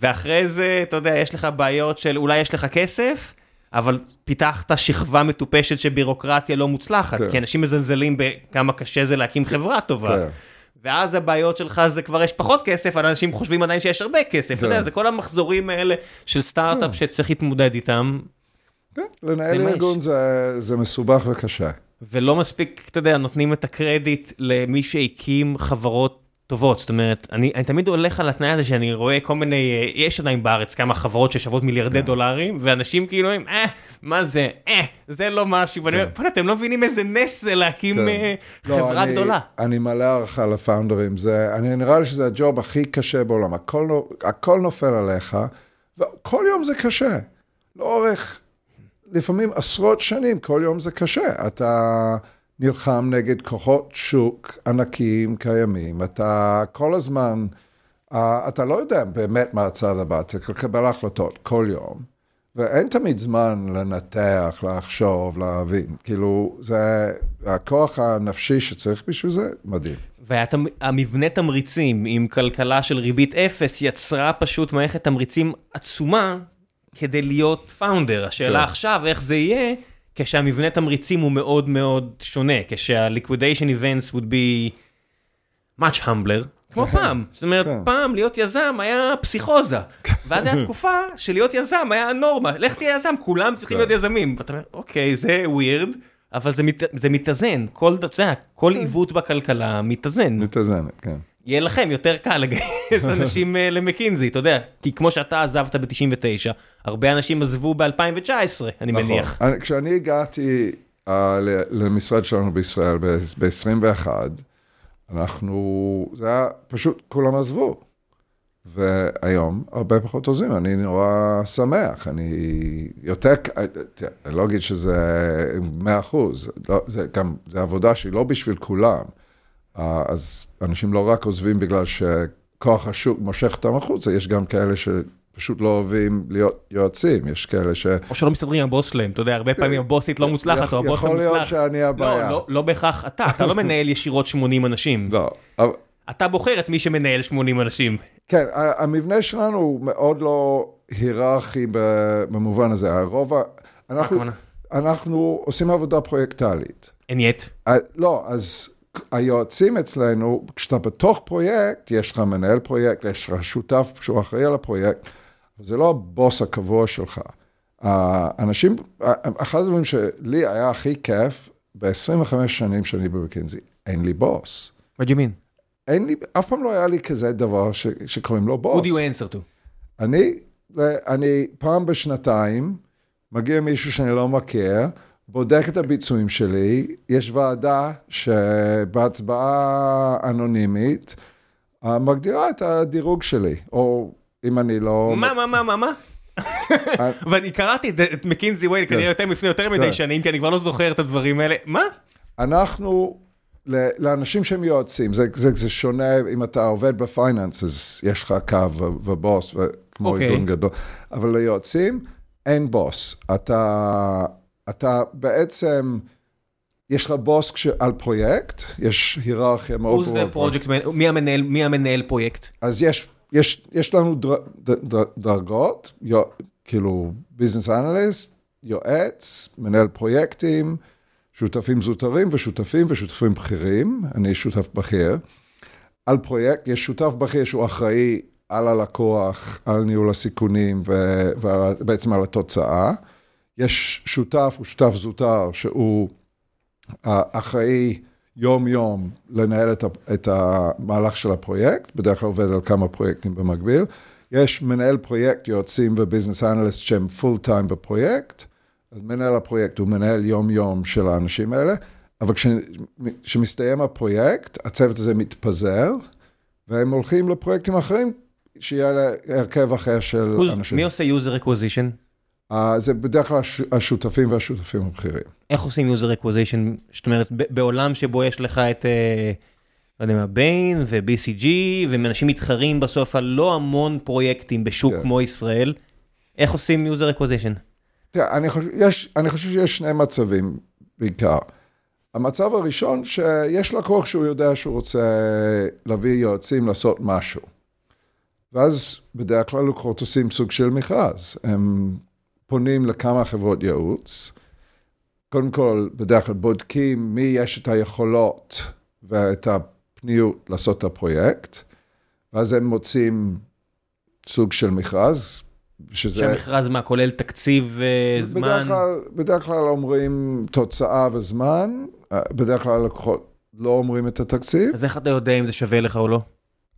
[SPEAKER 1] ואחרי זה, אתה יודע, יש לך בעיות של אולי יש לך כסף, אבל פיתחת שכבה מטופשת של בירוקרטיה לא מוצלחת,
[SPEAKER 2] כן.
[SPEAKER 1] כי אנשים מזלזלים בכמה קשה זה להקים חברה טובה.
[SPEAKER 2] כן.
[SPEAKER 1] ואז הבעיות שלך זה כבר יש פחות כסף, אבל אנשים חושבים עדיין שיש הרבה כסף, אתה
[SPEAKER 2] כן.
[SPEAKER 1] יודע, זה כל המחזורים האלה של סטארט-אפ שצריך להתמודד איתם,
[SPEAKER 2] כן, לנהל ארגון. זה, זה מסובך וקשה.
[SPEAKER 1] ולא מספיק, אתה יודע, נותנים את הקרדיט למי שהקים חברות טובות. זאת אומרת, אני, אני תמיד הולך על התנאי הזה שאני רואה כל מיני, אה, יש עדיין בארץ כמה חברות ששוות מיליארדי דולרים, ואנשים כאילו הם, אה, מה זה, אה, זה לא משהו, ואני אומר, "בוא'נה, אתם לא מבינים איזה נס זה להקים
[SPEAKER 2] כן.
[SPEAKER 1] אה,
[SPEAKER 2] לא,
[SPEAKER 1] חברה
[SPEAKER 2] אני-
[SPEAKER 1] גדולה.
[SPEAKER 2] אני מלא הערכה לפאונדרים, זה, אני נראה לי שזה הג'וב הכי קשה בעולם, הכל, הכל נופל עליך, וכל יום זה קשה. לאורך, לפעמים עשרות שנים, כל יום זה קשה. אתה נלחם נגד כוחות שוק ענקיים קיימים, אתה כל הזמן, אה, אתה לא יודע באמת מה הצעד הבא, צריך לקבל החלטות כל יום. ואין תמיד זמן לנתח, לחשוב, להבין. כאילו, זה הכוח הנפשי שצריך בשביל זה, מדהים.
[SPEAKER 1] והמבנה תמריצים עם כלכלה של ריבית אפס יצרה פשוט מערכת תמריצים עצומה כדי להיות פאונדר. השאלה
[SPEAKER 2] כן.
[SPEAKER 1] עכשיו איך זה יהיה כשהמבנה תמריצים הוא מאוד מאוד שונה, כשה-liquidation events would be much humbler, כמו פעם. זאת אומרת,
[SPEAKER 2] כן.
[SPEAKER 1] פעם להיות יזם היה פסיכוזה, ואז הייתה תקופה שלהיות יזם היה הנורמה, לך תהיה יזם, כולם צריכים
[SPEAKER 2] כן.
[SPEAKER 1] להיות יזמים. ואתה אומר, אוקיי, זה ווירד. אבל זה, מת, זה מתאזן, כל, אתה יודע, כל עיוות בכלכלה מתאזן.
[SPEAKER 2] מתאזנת, כן.
[SPEAKER 1] יהיה לכם יותר קל לגייס אנשים אה, למקינזי, אתה יודע, כי כמו שאתה עזבת ב-99, הרבה אנשים עזבו ב-2019, אני מניח.
[SPEAKER 2] נכון. אני, כשאני הגעתי uh, למשרד שלנו בישראל ב-21, אנחנו, זה היה פשוט, כולם עזבו. והיום הרבה פחות עוזבים, אני נורא שמח, אני יותר, תראה, אני לא אגיד שזה 100 אחוז, לא, זה גם, זה עבודה שהיא לא בשביל כולם. אה, אז אנשים לא רק עוזבים בגלל שכוח השוק מושך אותם החוצה, יש גם כאלה שפשוט לא אוהבים להיות יועצים, יש כאלה ש...
[SPEAKER 1] או שלא מסתדרים עם הבוס שלהם, אתה יודע, הרבה פעמים הבוסית לא מוצלחת, או הבוס
[SPEAKER 2] יכול להיות
[SPEAKER 1] המוצלח.
[SPEAKER 2] שאני הבעיה.
[SPEAKER 1] לא, לא, לא בהכרח אתה, אתה לא מנהל ישירות 80 אנשים.
[SPEAKER 2] לא,
[SPEAKER 1] אתה בוחר את מי שמנהל 80 אנשים.
[SPEAKER 2] כן, המבנה שלנו הוא מאוד לא היררכי במובן הזה. הרוב, ה- אנחנו? אנחנו עושים עבודה פרויקטלית.
[SPEAKER 1] Yet.
[SPEAKER 2] ה- לא, אז היועצים אצלנו, כשאתה בתוך פרויקט, יש לך מנהל פרויקט, יש לך שותף שהוא אחראי על הפרויקט, זה לא הבוס הקבוע שלך. האנשים, אחד הדברים שלי היה הכי כיף, ב-25 שנים שאני במקינזי, אין לי בוס.
[SPEAKER 1] What do you mean?
[SPEAKER 2] אין לי, אף פעם לא היה לי כזה דבר ש, שקוראים לו בוס.
[SPEAKER 1] Who do you answer to?
[SPEAKER 2] אני, אני פעם בשנתיים, מגיע מישהו שאני לא מכיר, בודק את הביצועים שלי, יש ועדה שבהצבעה אנונימית, אה, מגדירה את הדירוג שלי, או אם אני לא...
[SPEAKER 1] מה, מה, מה, מה, מה? ואני קראתי את- מקינזי ווייל כנראה יותר לפני יותר מדי
[SPEAKER 2] כן.
[SPEAKER 1] שנים, כי אני כבר לא זוכר את הדברים האלה. מה?
[SPEAKER 2] אנחנו, לאנשים שהם יועצים, זה, זה, זה שונה אם אתה עובד בפייננס, אז יש לך קו ובוס, כמו
[SPEAKER 1] אוקיי.
[SPEAKER 2] ארגון גדול, אבל ליועצים אין בוס. אתה, אתה בעצם, יש לך בוס כש, על פרויקט, יש היררכיה מאוד
[SPEAKER 1] Who's
[SPEAKER 2] ברורה.
[SPEAKER 1] the project man- מי המנהל- מי המנהל פרויקט?
[SPEAKER 2] אז יש, יש, יש לנו דר, דר, דר, דרגות, יוע- כאילו business analyst, יועץ, מנהל פרויקטים, שותפים זוטרים ושותפים ושותפים בכירים, אני שותף בכיר. על פרויקט, יש שותף בכיר שהוא אחראי על הלקוח, על ניהול הסיכונים ובעצם על התוצאה. יש שותף, הוא שותף זוטר, שהוא אחראי יום-יום לנהל את המהלך של הפרויקט, בדרך כלל עובד על כמה פרויקטים במקביל. יש מנהל פרויקט, יועצים ו business analyst שהם full time בפרויקט, אז מנהל הפרויקט הוא מנהל יום-יום של האנשים האלה, אבל כשמסתיים הפרויקט, הצוות הזה מתפזר, והם הולכים לפרויקטים אחרים, שיהיה הרכב אחר של אנשים.
[SPEAKER 1] מי עושה user acquisition?
[SPEAKER 2] Uh, זה בדרך כלל השותפים והשותפים הבכירים.
[SPEAKER 1] איך עושים user acquisition? זאת אומרת, בעולם שבו יש לך את, לא יודע מה, ביין ו-BCG, ואנשים מתחרים בסוף על לא המון פרויקטים בשוק כן. כמו ישראל, איך עושים user acquisition?
[SPEAKER 2] תראה, אני חושב, יש, אני חושב שיש שני מצבים בעיקר. המצב הראשון, שיש לקוח שהוא יודע שהוא רוצה להביא יועצים לעשות משהו. ואז בדרך כלל לקוחות עושים סוג של מכרז. הם פונים לכמה חברות ייעוץ. קודם כל, בדרך כלל בודקים מי יש את היכולות ואת הפניות לעשות את הפרויקט, ואז הם מוצאים סוג של מכרז,
[SPEAKER 1] שזה... שהמכרז מה, כולל תקציב וזמן?
[SPEAKER 2] אה, בדרך כלל, בדרך כלל אומרים תוצאה וזמן, אה, בדרך כלל לקוחות לא אומרים את התקציב.
[SPEAKER 1] אז איך אתה יודע אם זה שווה לך או לא?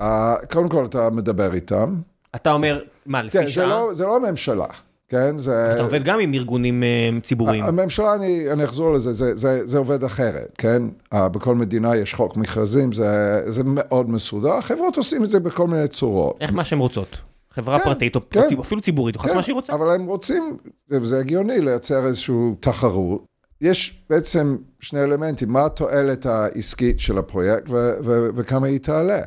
[SPEAKER 2] Uh, קודם כל אתה מדבר איתם.
[SPEAKER 1] אתה אומר, מה, לפי
[SPEAKER 2] כן,
[SPEAKER 1] שעה?
[SPEAKER 2] זה לא, זה לא הממשלה, כן? זה...
[SPEAKER 1] אתה עובד גם עם ארגונים uh, ציבוריים.
[SPEAKER 2] הממשלה, אני, אני אחזור לזה, זה, זה, זה עובד אחרת, כן? Uh, בכל מדינה יש חוק מכרזים, זה, זה מאוד מסודר. החברות עושים את זה בכל מיני צורות.
[SPEAKER 1] איך מה שהן רוצות? חברה כן, פרטית, או כן, אפילו ציבורית, כן, מה שהיא רוצה.
[SPEAKER 2] אבל הם רוצים, וזה הגיוני, לייצר איזושהי תחרות. יש בעצם שני אלמנטים, מה התועלת העסקית של הפרויקט ו- ו- וכמה היא תעלה.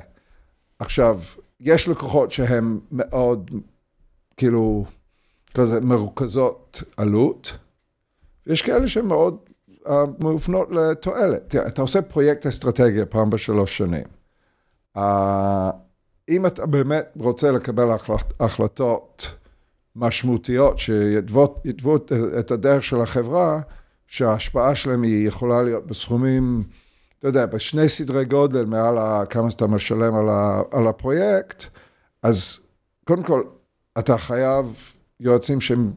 [SPEAKER 2] עכשיו, יש לקוחות שהם מאוד, כאילו, כזה מרוכזות עלות, ויש כאלה שהן מאוד uh, מאופנות לתועלת. תראה, אתה עושה פרויקט אסטרטגיה פעם בשלוש שנים. Uh, אם אתה באמת רוצה לקבל החלטות משמעותיות שיתוו את הדרך של החברה, שההשפעה שלהם היא יכולה להיות בסכומים, אתה יודע, בשני סדרי גודל מעל כמה שאתה משלם על, ה, על הפרויקט, אז קודם כל, אתה חייב יועצים שהם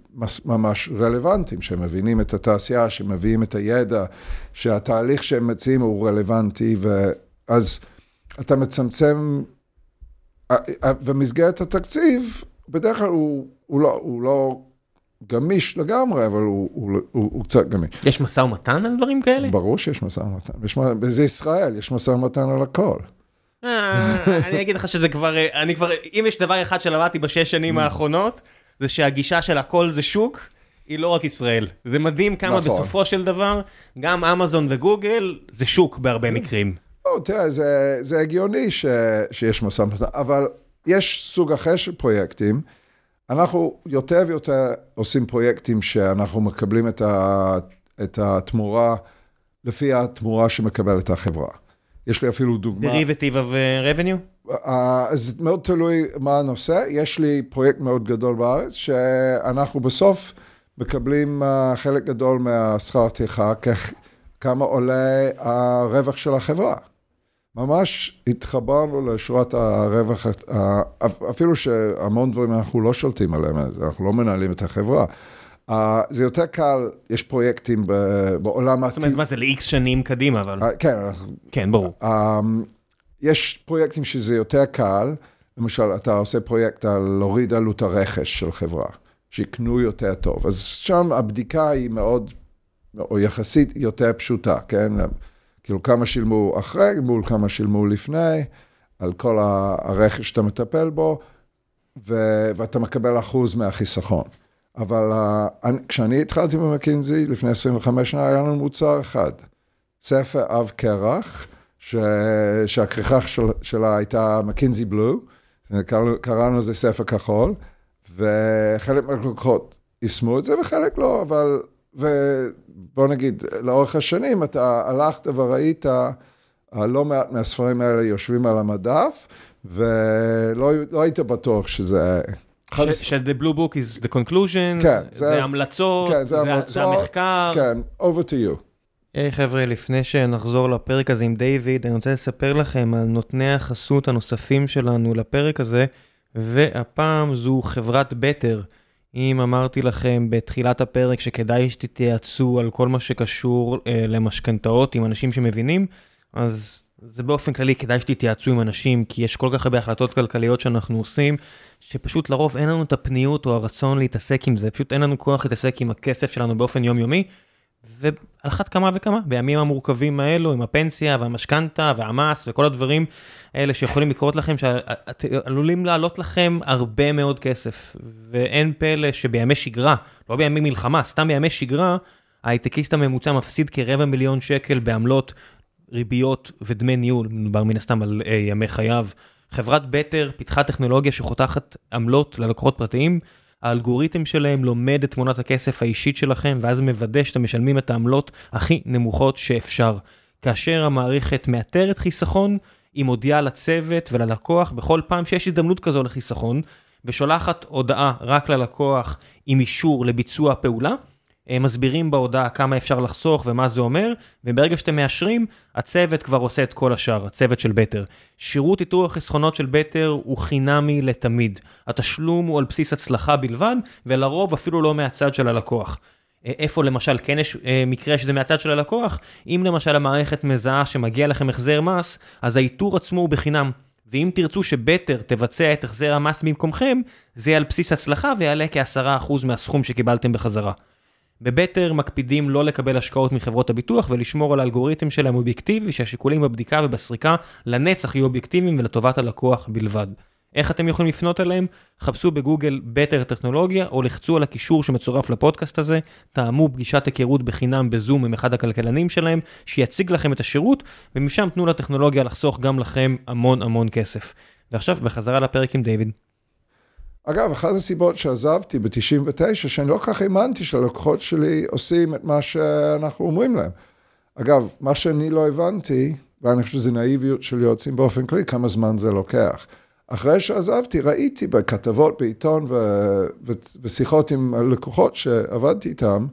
[SPEAKER 2] ממש רלוונטיים, שמבינים את התעשייה, שמביאים את הידע, שהתהליך שהם מציעים הוא רלוונטי, ואז אתה מצמצם, ומסגרת התקציב, בדרך כלל הוא, הוא, לא, הוא לא גמיש לגמרי, אבל הוא, הוא, הוא, הוא קצת גמיש.
[SPEAKER 1] יש משא ומתן על דברים כאלה?
[SPEAKER 2] ברור שיש משא ומתן. זה ישראל, יש משא ומתן על הכל.
[SPEAKER 1] אה, אני אגיד לך שזה כבר, אני כבר, אם יש דבר אחד שלמדתי בשש שנים האחרונות, זה שהגישה של הכל זה שוק, היא לא רק ישראל. זה מדהים כמה נכון. בסופו של דבר, גם אמזון וגוגל זה שוק בהרבה כן. מקרים.
[SPEAKER 2] או, תראה, זה, זה הגיוני ש, שיש משא ומתן, אבל יש סוג אחר של פרויקטים. אנחנו יותר ויותר עושים פרויקטים שאנחנו מקבלים את, ה, את התמורה לפי התמורה שמקבלת החברה. יש לי אפילו דוגמה.
[SPEAKER 1] Derivative of uh, revenue?
[SPEAKER 2] Uh, זה מאוד תלוי מה הנושא. יש לי פרויקט מאוד גדול בארץ, שאנחנו בסוף מקבלים uh, חלק גדול מהשכר טרחה, כמה עולה הרווח של החברה. ממש התחברנו לשורת הרווח, אפילו שהמון דברים אנחנו לא שולטים עליהם, אנחנו לא מנהלים את החברה. זה יותר קל, יש פרויקטים בעולם...
[SPEAKER 1] זאת אומרת, מה זה ל-X שנים קדימה, אבל...
[SPEAKER 2] כן.
[SPEAKER 1] כן, ברור.
[SPEAKER 2] יש פרויקטים שזה יותר קל, למשל, אתה עושה פרויקט על להוריד עלות הרכש של חברה, שיקנו יותר טוב. אז שם הבדיקה היא מאוד, או יחסית יותר פשוטה, כן? כאילו כמה שילמו אחרי מול כמה שילמו לפני, על כל הרכש שאתה מטפל בו, ו- ואתה מקבל אחוז מהחיסכון. אבל אני, כשאני התחלתי במקינזי, לפני 25 שנה, היה לנו מוצר אחד, ספר אב קרח, ש... שהכריכה של... שלה הייתה מקינזי בלו, קראנו לזה ספר כחול, וחלק מהלקוחות יישמו את זה וחלק לא, אבל ובוא נגיד, לאורך השנים אתה הלכת וראית לא מעט מהספרים האלה יושבים על המדף, ולא לא היית בטוח שזה
[SPEAKER 1] ש-the blue book is the conclusion,
[SPEAKER 2] כן,
[SPEAKER 1] זה
[SPEAKER 2] זה-
[SPEAKER 1] המלצות,
[SPEAKER 2] כן, זה
[SPEAKER 1] זה
[SPEAKER 2] המלצות,
[SPEAKER 1] זה המחקר.
[SPEAKER 2] כן, over to you.
[SPEAKER 1] היי חבר'ה, לפני שנחזור לפרק הזה עם דיוויד, אני רוצה לספר לכם על נותני החסות הנוספים שלנו לפרק הזה, והפעם זו חברת בטר. אם אמרתי לכם בתחילת הפרק שכדאי שתתייעצו על כל מה שקשור אה, למשכנתאות עם אנשים שמבינים, אז זה באופן כללי כדאי שתתייעצו עם אנשים, כי יש כל כך הרבה החלטות כלכליות שאנחנו עושים, שפשוט לרוב אין לנו את הפניות או הרצון להתעסק עם זה, פשוט אין לנו כוח להתעסק עם הכסף שלנו באופן יומיומי. ועל אחת כמה וכמה, בימים המורכבים האלו, עם הפנסיה והמשכנתה והמס וכל הדברים האלה שיכולים לקרות לכם, שעלולים לעלות לכם הרבה מאוד כסף. ואין פלא שבימי שגרה, לא בימי מלחמה, סתם בימי שגרה, ההייטקיסט הממוצע מפסיד כרבע מיליון שקל בעמלות, ריביות ודמי ניהול, מדובר מן הסתם על אה, ימי חייו. חברת בטר פיתחה טכנולוגיה שחותכת עמלות ללקוחות פרטיים. האלגוריתם שלהם לומד את תמונת הכסף האישית שלכם, ואז מוודא שאתם משלמים את העמלות הכי נמוכות שאפשר. כאשר המערכת מאתרת חיסכון, היא מודיעה לצוות וללקוח בכל פעם שיש הזדמנות כזו לחיסכון, ושולחת הודעה רק ללקוח עם אישור לביצוע הפעולה. הם מסבירים בהודעה כמה אפשר לחסוך ומה זה אומר, וברגע שאתם מאשרים, הצוות כבר עושה את כל השאר, הצוות של בטר. שירות איתור החסכונות של בטר הוא חינמי לתמיד. התשלום הוא על בסיס הצלחה בלבד, ולרוב אפילו לא מהצד של הלקוח. איפה למשל כן יש מקרה שזה מהצד של הלקוח? אם למשל המערכת מזהה שמגיע לכם החזר מס, אז האיתור עצמו הוא בחינם. ואם תרצו שבטר תבצע את החזר המס במקומכם, זה על בסיס הצלחה ויעלה כ-10% מהסכום שקיבלתם בחזרה. בבטר מקפידים לא לקבל השקעות מחברות הביטוח ולשמור על האלגוריתם שלהם אובייקטיבי, שהשיקולים בבדיקה ובסריקה לנצח יהיו אובייקטיביים ולטובת הלקוח בלבד. איך אתם יכולים לפנות אליהם? חפשו בגוגל בטר טכנולוגיה או לחצו על הקישור שמצורף לפודקאסט הזה, תאמו פגישת היכרות בחינם בזום עם אחד הכלכלנים שלהם, שיציג לכם את השירות, ומשם תנו לטכנולוגיה לחסוך גם לכם המון המון כסף. ועכשיו בחזרה לפרק עם דיוויד.
[SPEAKER 2] אגב, אחת הסיבות שעזבתי ב-99, שאני לא כל כך האמנתי שהלקוחות שלי עושים את מה שאנחנו אומרים להם. אגב, מה שאני לא הבנתי, ואני חושב שזה נאיביות של יועצים באופן כללי, כמה זמן זה לוקח. אחרי שעזבתי, ראיתי בכתבות בעיתון ו- ו- ושיחות עם לקוחות שעבדתי איתם,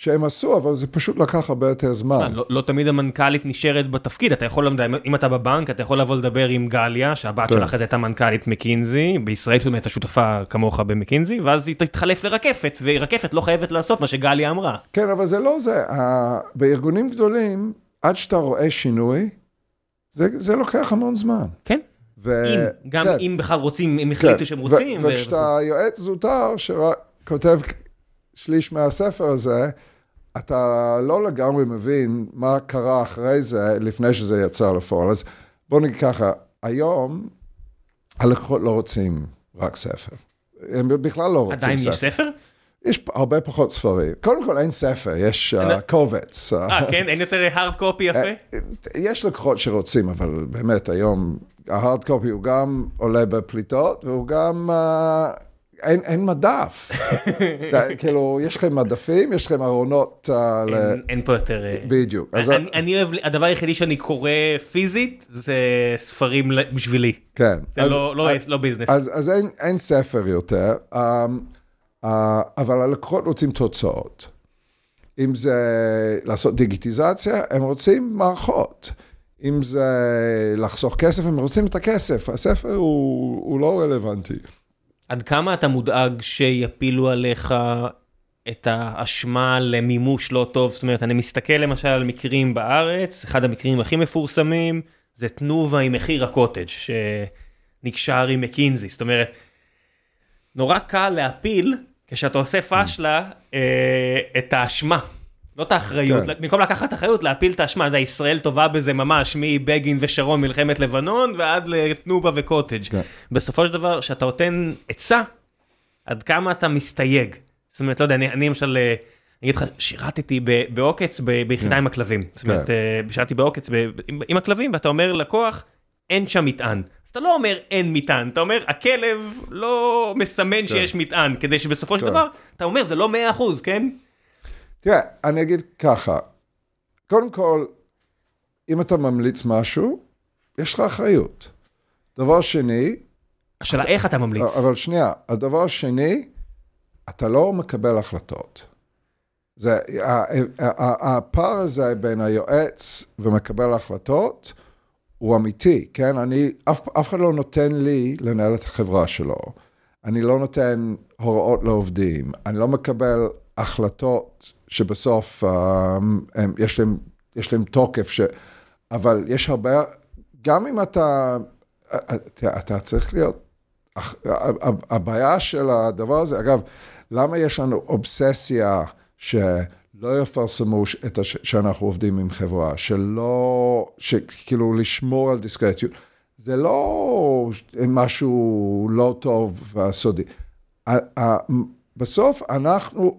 [SPEAKER 2] שהם עשו, אבל זה פשוט לקח הרבה יותר זמן.
[SPEAKER 1] לא, לא תמיד המנכ"לית נשארת בתפקיד, אתה יכול, אם אתה בבנק, אתה יכול לבוא לדבר עם גליה, שהבת
[SPEAKER 2] כן.
[SPEAKER 1] שלך הייתה מנכ"לית מקינזי, בישראל זאת אומרת, השותפה כמוך במקינזי, ואז היא תתחלף לרקפת, ורקפת לא חייבת לעשות מה שגליה אמרה.
[SPEAKER 2] כן, אבל זה לא זה. בארגונים גדולים, עד שאתה רואה שינוי, זה, זה לוקח המון זמן.
[SPEAKER 1] כן.
[SPEAKER 2] ו...
[SPEAKER 1] אם, גם
[SPEAKER 2] כן,
[SPEAKER 1] אם בכלל רוצים, אם החליטו שהם רוצים.
[SPEAKER 2] ו- וכשאתה יועץ זוטר שכותב שליש מהספר הזה, אתה לא לגמרי מבין מה קרה אחרי זה, לפני שזה יצא לפועל. אז בוא נגיד ככה, היום הלקוחות לא רוצים רק ספר. הם בכלל לא רוצים
[SPEAKER 1] עדיין
[SPEAKER 2] ספר.
[SPEAKER 1] יש ספר?
[SPEAKER 2] יש הרבה פחות ספרים. קודם כל אין ספר, יש
[SPEAKER 1] אין-
[SPEAKER 2] uh, קובץ.
[SPEAKER 1] אה, כן? אין יותר הארד קופי יפה?
[SPEAKER 2] יש לקוחות שרוצים, אבל באמת היום ההארד קופי הוא גם עולה בפליטות, והוא גם... Uh, אין, אין מדף. אתה- כאילו, יש לכם מדפים, יש לכם ארונות uh, ל...
[SPEAKER 1] אין- אין פה יותר... אה,
[SPEAKER 2] בדיוק. אז
[SPEAKER 1] אני- אני אוהב, הדבר היחידי שאני קורא פיזית, זה ספרים בשבילי.
[SPEAKER 2] כן.
[SPEAKER 1] זה
[SPEAKER 2] אז-
[SPEAKER 1] לא- לא-
[SPEAKER 2] אז-
[SPEAKER 1] לא ביזנס.
[SPEAKER 2] אז, אז אין, אין ספר יותר, um, uh, אבל הלקוחות רוצים תוצאות. אם זה לעשות דיגיטיזציה, הם רוצים מערכות. אם זה לחסוך כסף, הם רוצים את הכסף. הספר הוא, הוא לא רלוונטי.
[SPEAKER 1] עד כמה אתה מודאג שיפילו עליך את האשמה למימוש לא טוב? זאת אומרת, אני מסתכל למשל על מקרים בארץ, אחד המקרים הכי מפורסמים זה תנובה עם מחיר הקוטג' שנקשר עם מקינזי. זאת אומרת, נורא קל להפיל כשאתה עושה פאשלה אה, את האשמה. לא את האחריות,
[SPEAKER 2] כן.
[SPEAKER 1] במקום לקחת אחריות, להפיל את האשמה, זה ישראל טובה בזה ממש, מבגין ושרון מלחמת לבנון ועד לתנובה וקוטג'.
[SPEAKER 2] כן.
[SPEAKER 1] בסופו של דבר, כשאתה נותן עצה, עד כמה אתה מסתייג. זאת אומרת, לא יודע, אני אני למשל, אה, אני אגיד לך, שירתתי בעוקץ ביחידה עם הכלבים. זאת אומרת,
[SPEAKER 2] כן.
[SPEAKER 1] אה, שירתתי בעוקץ עם- הכלבים, ואתה אומר לקוח, אין שם מטען. אז אתה לא אומר אין מטען, אתה אומר, הכלב לא מסמן שיש מטען, כדי שבסופו של
[SPEAKER 2] כן.
[SPEAKER 1] דבר, אתה אומר, זה לא 100%, כן?
[SPEAKER 2] תראה, אני אגיד ככה, קודם כל, אם אתה ממליץ משהו, יש לך אחריות. דבר שני,
[SPEAKER 1] השאלה איך אתה ממליץ.
[SPEAKER 2] אבל שנייה, הדבר השני, אתה לא מקבל החלטות. זה, הפער הזה בין היועץ ומקבל ההחלטות הוא אמיתי, כן? אני, אף, אף אחד לא נותן לי לנהל את החברה שלו. אני לא נותן הוראות לעובדים, אני לא מקבל החלטות שבסוף uh, הם, יש, להם, יש להם תוקף, ש... אבל יש הרבה, גם אם אתה, אתה, אתה צריך להיות, הבעיה של הדבר הזה, אגב, למה יש לנו אובססיה שלא יפרסמו את הש... שאנחנו עובדים עם חברה, שלא, שכאילו לשמור על דיסקרטיות, זה לא משהו לא טוב וסודי. בסוף אנחנו,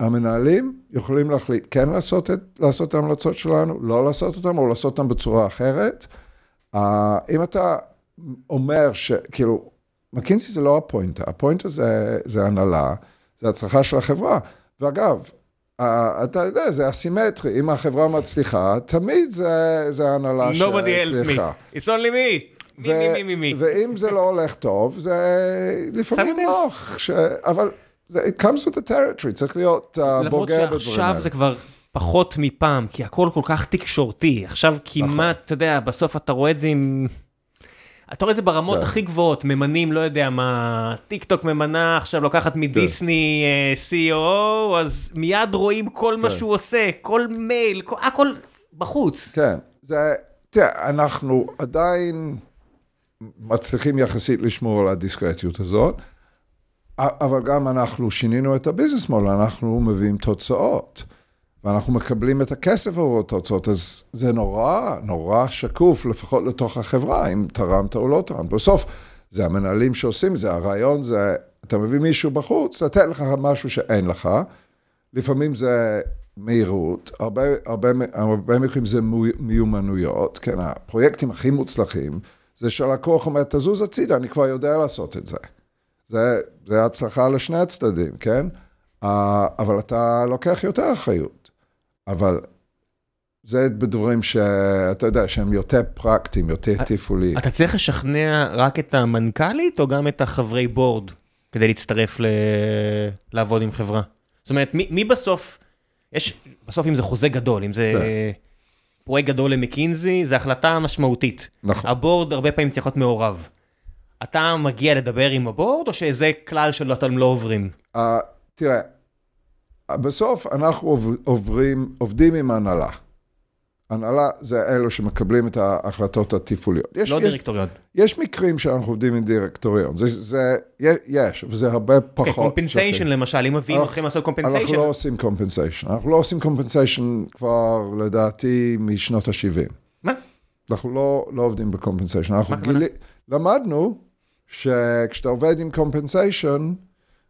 [SPEAKER 2] המנהלים יכולים להחליט כן לעשות את, לעשות את ההמלצות שלנו, לא לעשות אותן, או לעשות אותן בצורה אחרת. אם אתה אומר שכאילו, מקינזי זה לא הפוינטה, הפוינטה זה, זה הנהלה, זה הצלחה של החברה. ואגב, אתה יודע, זה אסימטרי, אם החברה מצליחה, תמיד זה, זה ההנהלה
[SPEAKER 1] שהצליחה. It's only me. מי, מי, מי, מי.
[SPEAKER 2] ואם זה לא הולך טוב, זה לפעמים נוח, ש... אבל זה it comes with the territory, צריך להיות uh, בוגר בדברים האלה.
[SPEAKER 1] למרות שעכשיו זה כבר פחות מפעם, כי הכל כל כך תקשורתי. עכשיו כמעט, אתה יודע, בסוף אתה רואה את זה עם... אתה רואה את זה ברמות כן. הכי גבוהות, ממנים, לא יודע מה, טיק טוק ממנה, עכשיו לוקחת מדיסני כן. CEO, אז מיד רואים כל מה כן. שהוא עושה, כל מייל, הכל בחוץ.
[SPEAKER 2] כן, זה, תראה, אנחנו עדיין מצליחים יחסית לשמור על הדיסקרטיות הזאת, אבל גם אנחנו שינינו את הביזנס מול, אנחנו מביאים תוצאות. ואנחנו מקבלים את הכסף עבור התוצאות, אז זה נורא, נורא שקוף, לפחות לתוך החברה, אם תרמת או לא תרמת. בסוף, זה המנהלים שעושים, זה הרעיון, זה, אתה מביא מישהו בחוץ, לתת לך משהו שאין לך, לפעמים זה מהירות, הרבה, הרבה, הרבה מקרים זה מיומנויות, כן, הפרויקטים הכי מוצלחים, זה שהלקוח אומר, תזוז הצידה, אני כבר יודע לעשות את זה. זה, זה הצלחה לשני הצדדים, כן? אבל אתה לוקח יותר אחריות. אבל זה בדברים שאתה יודע, שהם יותר פרקטיים, יותר תפעוליים.
[SPEAKER 1] אתה צריך לשכנע רק את המנכ"לית או גם את החברי בורד כדי להצטרף ל... לעבוד עם חברה? זאת אומרת, מי, מי בסוף, יש, בסוף אם זה חוזה גדול, אם זה כן. פרויקט גדול למקינזי, זו החלטה משמעותית. נכון. הבורד הרבה פעמים צריך להיות מעורב. אתה מגיע לדבר עם הבורד, או שזה כלל שלא אתם לא עוברים?
[SPEAKER 2] Uh, תראה, בסוף אנחנו עוברים, עובדים עם הנהלה. הנהלה זה אלו שמקבלים את ההחלטות התפעוליות.
[SPEAKER 1] יש, לא יש, דירקטוריון.
[SPEAKER 2] יש מקרים שאנחנו עובדים עם דירקטוריון, זה, זה יש, וזה הרבה פחות.
[SPEAKER 1] compensation למשל, אם מביאים אתכם לעשות compensation.
[SPEAKER 2] אנחנו לא עושים compensation, אנחנו לא עושים compensation כבר לדעתי משנות ה-70.
[SPEAKER 1] מה?
[SPEAKER 2] אנחנו לא, לא עובדים ב compensation. אנחנו גילי, למדנו שכשאתה עובד עם compensation,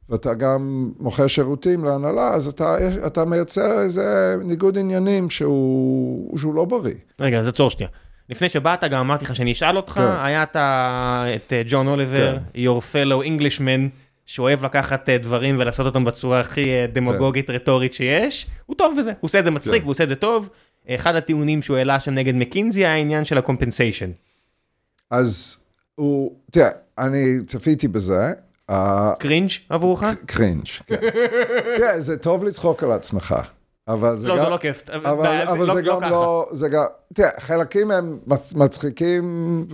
[SPEAKER 2] ואתה גם מוכר שירותים להנהלה, אז אתה, אתה מייצר איזה ניגוד עניינים שהוא, שהוא לא בריא.
[SPEAKER 1] רגע, אז עצור שנייה. לפני שבאת, גם אמרתי לך שאני אשאל אותך, כן. היה אתה, את אה, ג'ון אוליבר, כן. your fellow Englishman, שאוהב לקחת אה, דברים ולעשות אותם בצורה הכי אה, דמגוגית כן. רטורית שיש, הוא טוב בזה, הוא עושה את זה מצחיק כן. והוא עושה את זה טוב. אחד הטיעונים שהוא העלה שם נגד מקינזי היה העניין של ה compensation.
[SPEAKER 2] אז הוא, תראה, אני צפיתי בזה,
[SPEAKER 1] cringe עבורך?
[SPEAKER 2] cringe, כן. כן, זה טוב לצחוק על עצמך. אבל זה
[SPEAKER 1] לא,
[SPEAKER 2] גם...
[SPEAKER 1] זה לא כיף.
[SPEAKER 2] אבל, אבל לא, זה לא גם לא... זה גם... תראה, חלקים הם מצחיקים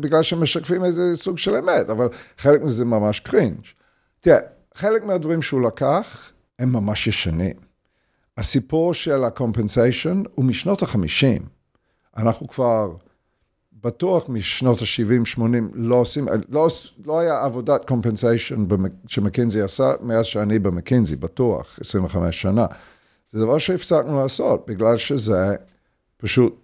[SPEAKER 2] בגלל שהם משקפים איזה סוג של אמת, אבל חלק מזה ממש cringe. תראה, חלק מהדברים שהוא לקח הם ממש ישנים. הסיפור של ה compensation הוא משנות ה-50. אנחנו כבר... בטוח משנות ה-70-80 לא עושים, לא, לא היה עבודת compensation שמקינזי עשה מאז שאני במקינזי, בטוח, 25 שנה. זה דבר שהפסקנו לעשות, בגלל שזה פשוט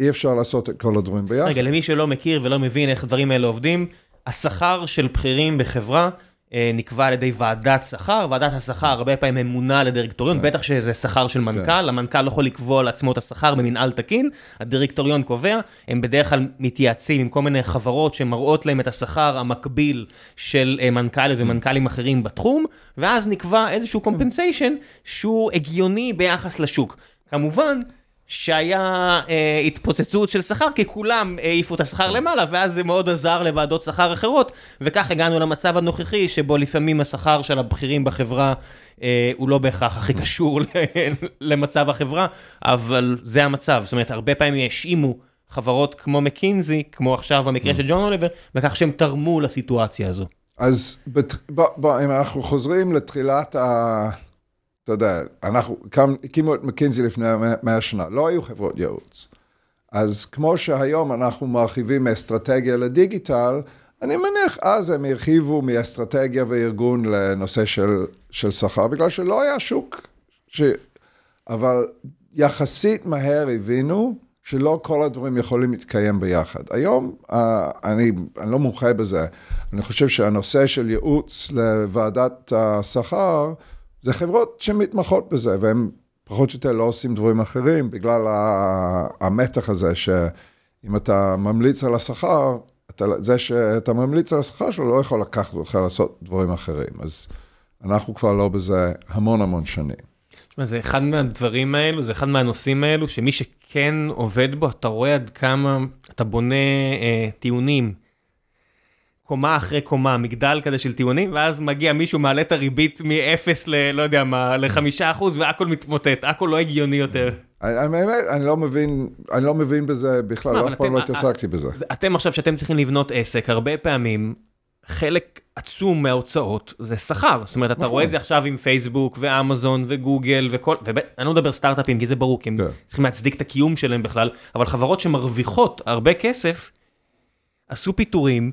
[SPEAKER 2] אי אפשר לעשות את כל הדברים ביחד.
[SPEAKER 1] רגע, למי שלא מכיר ולא מבין איך הדברים האלה עובדים, השכר של בכירים בחברה נקבע על ידי ועדת שכר, ועדת השכר הרבה פעמים ממונה לדירקטוריון, כן. בטח שזה שכר של מנכ"ל, כן. המנכ"ל לא יכול לקבוע לעצמו את השכר במנהל תקין, הדירקטוריון קובע, הם בדרך כלל מתייעצים עם כל מיני חברות שמראות להם את השכר המקביל של אה, מנכ"ליות ומנכ"לים אחרים בתחום, ואז נקבע איזשהו קומפנסיישן שהוא הגיוני ביחס לשוק. כמובן, שהיה אה, התפוצצות של שכר, כי כולם העיפו את השכר למעלה, ואז זה מאוד עזר לוועדות שכר אחרות, וכך הגענו למצב הנוכחי, שבו לפעמים השכר של הבכירים בחברה אה, הוא לא בהכרח הכי קשור למצב החברה, אבל זה המצב. זאת אומרת, הרבה פעמים האשימו חברות כמו מקינזי, כמו עכשיו במקרה של ג'ון אוליבר, בכך שהם תרמו לסיטואציה הזו.
[SPEAKER 2] אז בוא, בוא, אם אנחנו חוזרים לתחילת ה... אתה יודע, אנחנו הקימו את מקינזי לפני 100 שנה, לא היו חברות ייעוץ. אז כמו שהיום אנחנו מרחיבים מאסטרטגיה לדיגיטל, אני מניח אז הם הרחיבו מאסטרטגיה וארגון לנושא של, של שכר, בגלל שלא היה שוק. ש... אבל יחסית מהר הבינו שלא כל הדברים יכולים להתקיים ביחד. היום, אני, אני לא מומחה בזה, אני חושב שהנושא של ייעוץ לוועדת השכר, זה חברות שמתמחות בזה, והן פחות או יותר לא עושים דברים אחרים, בגלל המתח הזה, שאם אתה ממליץ על השכר, זה שאתה ממליץ על השכר שלו לא יכול לקחת אותך לעשות דברים אחרים. אז אנחנו כבר לא בזה המון המון שנים.
[SPEAKER 1] תשמע, זה אחד מהדברים האלו, זה אחד מהנושאים האלו, שמי שכן עובד בו, אתה רואה עד כמה אתה בונה אה, טיעונים קומה אחרי קומה, מגדל כזה של טיעונים, ואז מגיע מישהו, מעלה את הריבית מ-0 ל... לא יודע מה, ל-5 אחוז, והכל מתמוטט, הכל לא הגיוני יותר.
[SPEAKER 2] האמת, אני לא מבין, אני לא מבין בזה בכלל, לא, אף פעם לא התעסקתי בזה.
[SPEAKER 1] אתם עכשיו, שאתם צריכים לבנות עסק, הרבה פעמים, חלק עצום מההוצאות זה שכר. זאת אומרת, אתה רואה את זה עכשיו עם פייסבוק ואמזון וגוגל וכל, ואני לא מדבר סטארט-אפים, כי זה ברור, כי הם צריכים להצדיק את הקיום שלהם בכלל, אבל חברות שמרוויחות הרבה כסף, עשו פיטורים.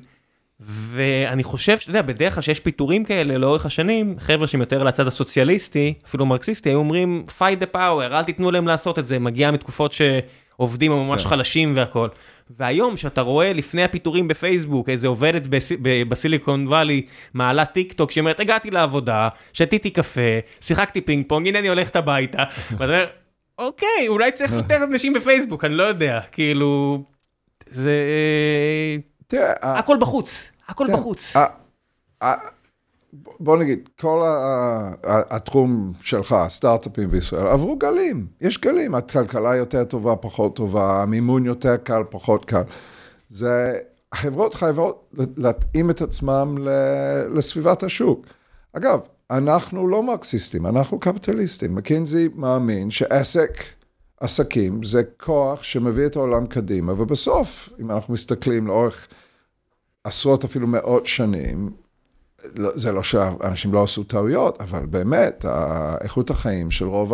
[SPEAKER 1] ואני חושב שאתה יודע, בדרך כלל שיש פיטורים כאלה לאורך השנים, חבר'ה שהם יותר לצד הסוציאליסטי, אפילו מרקסיסטי, היו אומרים, fight the power, אל תיתנו להם לעשות את זה, מגיע מתקופות שעובדים ממש כן. חלשים והכל. והיום, שאתה רואה לפני הפיטורים בפייסבוק, איזה עובדת בס... בסיליקון וואלי, מעלה טיק טוק, שאומרת, הגעתי לעבודה, שתיתי קפה, שיחקתי פינג פונג, הנה אני הולכת הביתה, ואתה אומר, אוקיי, אולי צריך יותר אנשים בפייסבוק, אני לא יודע, כאילו, זה... תראה, הכל בחוץ, הכל כן, בחוץ.
[SPEAKER 2] בוא נגיד, כל התחום שלך, הסטארט-אפים בישראל, עברו גלים. יש גלים, הכלכלה יותר טובה, פחות טובה, המימון יותר קל, פחות קל. זה, החברות חייבות להתאים את עצמם לסביבת השוק. אגב, אנחנו לא מרקסיסטים, אנחנו קפיטליסטים. מקינזי מאמין שעסק, עסקים, זה כוח שמביא את העולם קדימה, ובסוף, אם אנחנו מסתכלים לאורך... עשרות אפילו מאות שנים, לא, זה לא שאנשים לא עשו טעויות, אבל באמת, איכות החיים של רוב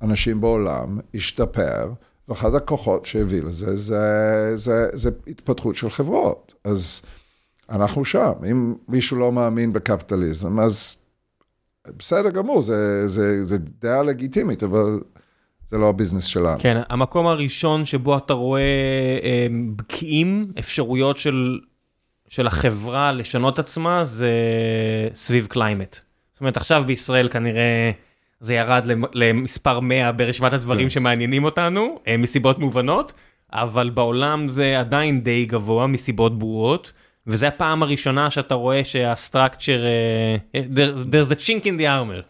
[SPEAKER 2] האנשים בעולם השתפר, ואחד הכוחות שהביא לזה, זה, זה, זה התפתחות של חברות. אז אנחנו שם. אם מישהו לא מאמין בקפיטליזם, אז בסדר גמור, זה, זה, זה דעה לגיטימית, אבל... זה לא הביזנס שלנו.
[SPEAKER 1] כן, המקום הראשון שבו אתה רואה אה, בקיעים, אפשרויות של, של החברה לשנות עצמה, זה סביב climate. זאת אומרת, עכשיו בישראל כנראה זה ירד למספר 100 ברשימת הדברים כן. שמעניינים אותנו, אה, מסיבות מובנות, אבל בעולם זה עדיין די גבוה מסיבות ברורות. וזה הפעם הראשונה שאתה רואה שה structure, uh, there's a chink in the armor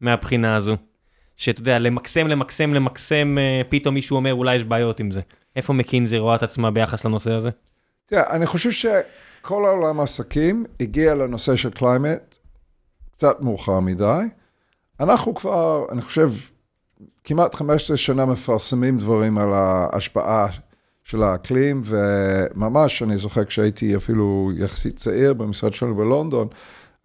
[SPEAKER 1] מהבחינה הזו. שאתה יודע, למקסם, למקסם, למקסם, אה, פתאום מישהו אומר, אולי יש בעיות עם זה. איפה מקינזי רואה את עצמה ביחס לנושא הזה?
[SPEAKER 2] תראה, אני חושב שכל העולם העסקים הגיע לנושא של climate קצת מאוחר מדי. אנחנו כבר, אני חושב, כמעט 15 שנה מפרסמים דברים על ההשפעה של האקלים, וממש, אני זוכר כשהייתי אפילו יחסית צעיר במשרד שלנו בלונדון,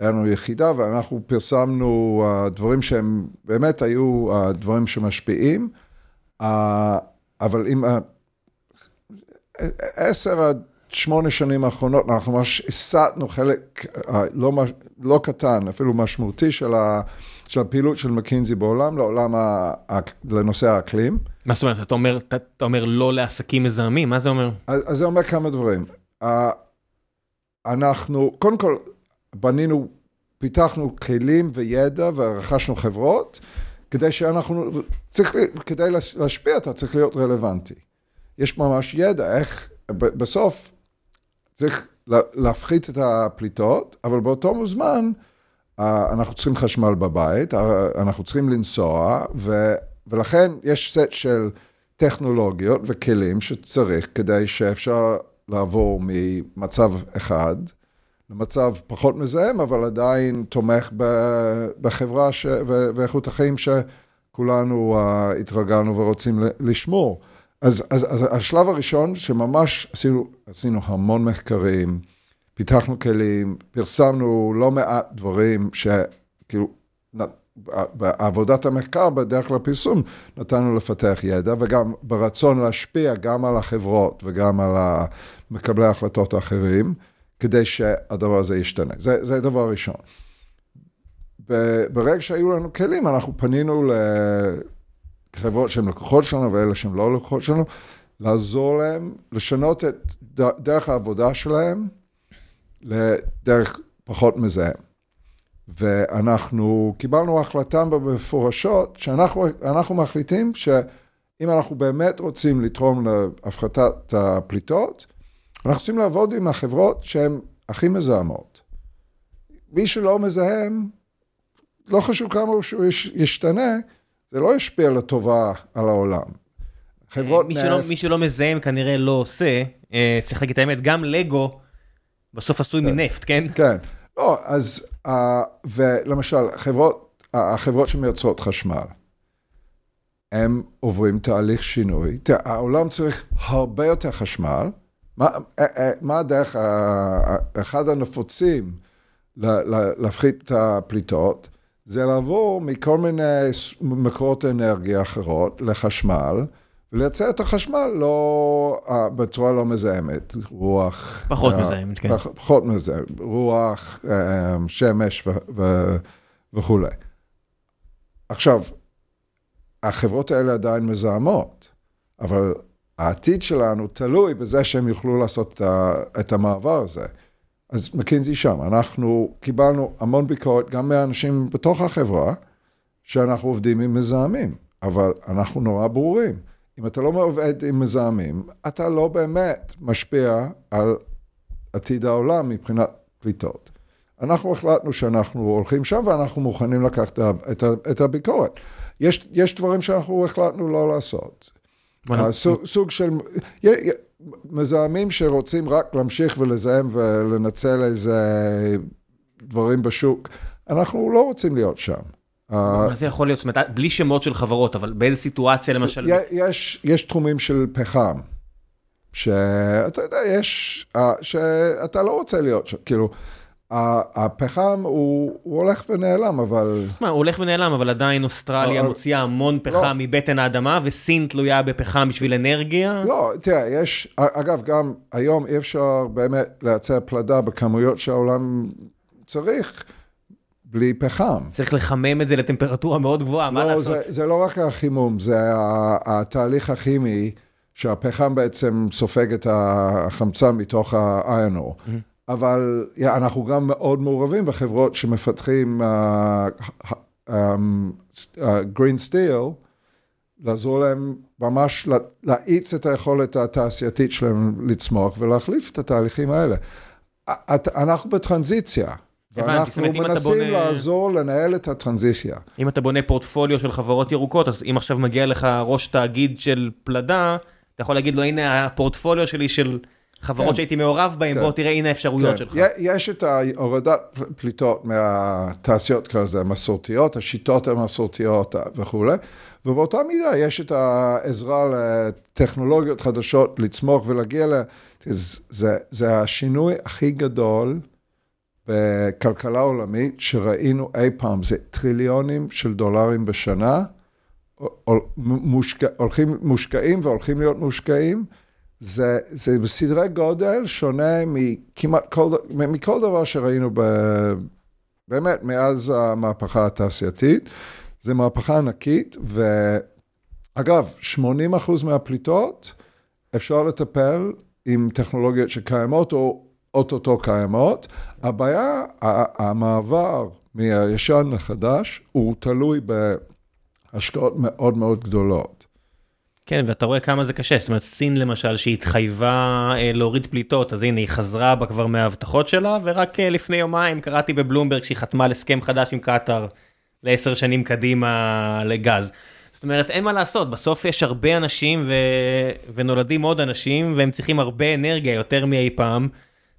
[SPEAKER 2] היה לנו יחידה ואנחנו פרסמנו uh, דברים שהם באמת היו uh, דברים שמשפיעים, uh, אבל עם עשר עד שמונה שנים האחרונות אנחנו ממש הסטנו חלק לא, לא קטן, אפילו משמעותי של, ה, של הפעילות של מקינזי בעולם, לעולם, ה, ה, לנושא האקלים.
[SPEAKER 1] מה זאת אומרת? אתה אומר, אתה, אתה אומר לא לעסקים מזהמים, מה זה אומר?
[SPEAKER 2] אז, אז זה אומר כמה דברים. אנחנו, קודם כל, בנינו, פיתחנו כלים וידע ורכשנו חברות, כדי שאנחנו, צריך, כדי להשפיע אתה צריך להיות רלוונטי. יש ממש ידע איך, בסוף צריך להפחית את הפליטות, אבל באותו זמן אנחנו צריכים חשמל בבית, אנחנו צריכים לנסוע, ולכן יש סט של טכנולוגיות וכלים שצריך כדי שאפשר לעבור ממצב אחד למצב פחות מזהם, אבל עדיין תומך בחברה ש... ואיכות החיים שכולנו uh, התרגלנו ורוצים לשמור. אז, אז, אז השלב הראשון, שממש עשינו, עשינו המון מחקרים, פיתחנו כלים, פרסמנו לא מעט דברים שכאילו, בעבודת המחקר, בדרך כלל פרסום, נתנו לפתח ידע, וגם ברצון להשפיע גם על החברות וגם על מקבלי ההחלטות האחרים, כדי שהדבר הזה ישתנה. זה, זה הדבר הראשון. ברגע שהיו לנו כלים, אנחנו פנינו לחברות שהן לקוחות שלנו ואלה שהן לא לקוחות שלנו, לעזור להם לשנות את דרך העבודה שלהם לדרך פחות מזהם. ואנחנו קיבלנו החלטה במפורשות שאנחנו מחליטים שאם אנחנו באמת רוצים לתרום להפחתת הפליטות, אנחנו רוצים לעבוד עם החברות שהן הכי מזהמות. מי שלא מזהם, לא חשוב כמה שהוא ישתנה, זה לא ישפיע לטובה על העולם.
[SPEAKER 1] חברות מי נפט... שלא, מי שלא מזהם כנראה לא עושה, אה, צריך להגיד את האמת, גם לגו בסוף עשוי כן. מנפט, כן?
[SPEAKER 2] כן. לא, אז, uh, ולמשל, חברות, החברות שמייצרות חשמל, הם עוברים תהליך שינוי. תראה, העולם צריך הרבה יותר חשמל. מה, אה, אה, מה הדרך, אחד הנפוצים להפחית את הפליטות, זה לעבור מכל מיני מקורות אנרגיה אחרות לחשמל. ולייצר את החשמל לא, אה, בצורה לא מזהמת, רוח...
[SPEAKER 1] פחות uh, מזהמת, כן.
[SPEAKER 2] פח, פחות מזהמת, רוח, uh, שמש ו, ו, וכולי. עכשיו, החברות האלה עדיין מזהמות, אבל העתיד שלנו תלוי בזה שהם יוכלו לעשות את, המעבר הזה. אז מקינזי שם, אנחנו קיבלנו המון ביקורת, גם מאנשים בתוך החברה, שאנחנו עובדים עם מזהמים, אבל אנחנו נורא ברורים. אם אתה לא עובד עם מזהמים, אתה לא באמת משפיע על עתיד העולם מבחינת פליטות. אנחנו החלטנו שאנחנו הולכים שם ואנחנו מוכנים לקחת את הביקורת. יש, יש דברים שאנחנו החלטנו לא לעשות. סוג, סוג של, מזהמים שרוצים רק להמשיך ולזהם ולנצל איזה דברים בשוק, אנחנו לא רוצים להיות שם.
[SPEAKER 1] מה זה יכול להיות? זאת אומרת, בלי שמות של חברות, אבל באיזה סיטואציה למשל?
[SPEAKER 2] יש, יש תחומים של פחם, שאתה יודע, יש, שאתה לא רוצה להיות שם, כאילו, הפחם הוא, הוא הולך ונעלם, אבל...
[SPEAKER 1] מה, הוא הולך ונעלם, אבל עדיין אוסטרליה מוציאה המון פחם לא. מבטן האדמה, וסין תלויה בפחם בשביל אנרגיה?
[SPEAKER 2] לא, תראה, יש, אגב, גם היום אי אפשר באמת לייצר פלדה בכמויות שהעולם צריך. בלי פחם.
[SPEAKER 1] צריך לחמם את זה לטמפרטורה מאוד גבוהה, לא, מה לעשות?
[SPEAKER 2] זה, זה לא רק החימום, זה התהליך הכימי, שהפחם בעצם סופג את החמצן מתוך האיינור. Mm-hmm. אבל yeah, אנחנו גם מאוד מעורבים בחברות שמפתחים גרין uh, סטיל, uh, לעזור להם ממש להאיץ את היכולת התעשייתית שלהם לצמוח ולהחליף את התהליכים האלה. אנחנו בטרנזיציה. ואנחנו מנסים בונה... לעזור לנהל את הטרנזיציה.
[SPEAKER 1] אם אתה בונה פורטפוליו של חברות ירוקות, אז אם עכשיו מגיע לך ראש תאגיד של פלדה, אתה יכול להגיד לו, הנה הפורטפוליו שלי של חברות כן. שהייתי מעורב בהן, כן. בוא תראה, הנה האפשרויות כן. שלך.
[SPEAKER 2] יש את ההורדת פליטות מהתעשיות כזה, המסורתיות, השיטות המסורתיות וכולי, ובאותה מידה יש את העזרה לטכנולוגיות חדשות לצמוח ולהגיע ל... זה, זה השינוי הכי גדול. בכלכלה עולמית שראינו אי פעם, זה טריליונים של דולרים בשנה, הולכים מושקעים והולכים להיות מושקעים, זה, זה בסדרי גודל שונה מכמעט כל, מכל דבר שראינו ב, באמת מאז המהפכה התעשייתית. זה מהפכה ענקית, ואגב, 80% מהפליטות אפשר לטפל עם טכנולוגיות שקיימות או אוטוטו קיימות. הבעיה, המעבר מהישן לחדש, הוא תלוי בהשקעות מאוד מאוד גדולות.
[SPEAKER 1] כן, ואתה רואה כמה זה קשה. זאת אומרת, סין למשל, שהתחייבה אה, להוריד פליטות, אז הנה, היא חזרה בה כבר מההבטחות שלה, ורק אה, לפני יומיים קראתי בבלומברג שהיא חתמה על הסכם חדש עם קטאר לעשר שנים קדימה לגז. זאת אומרת, אין מה לעשות, בסוף יש הרבה אנשים ו... ונולדים עוד אנשים, והם צריכים הרבה אנרגיה, יותר מאי פעם.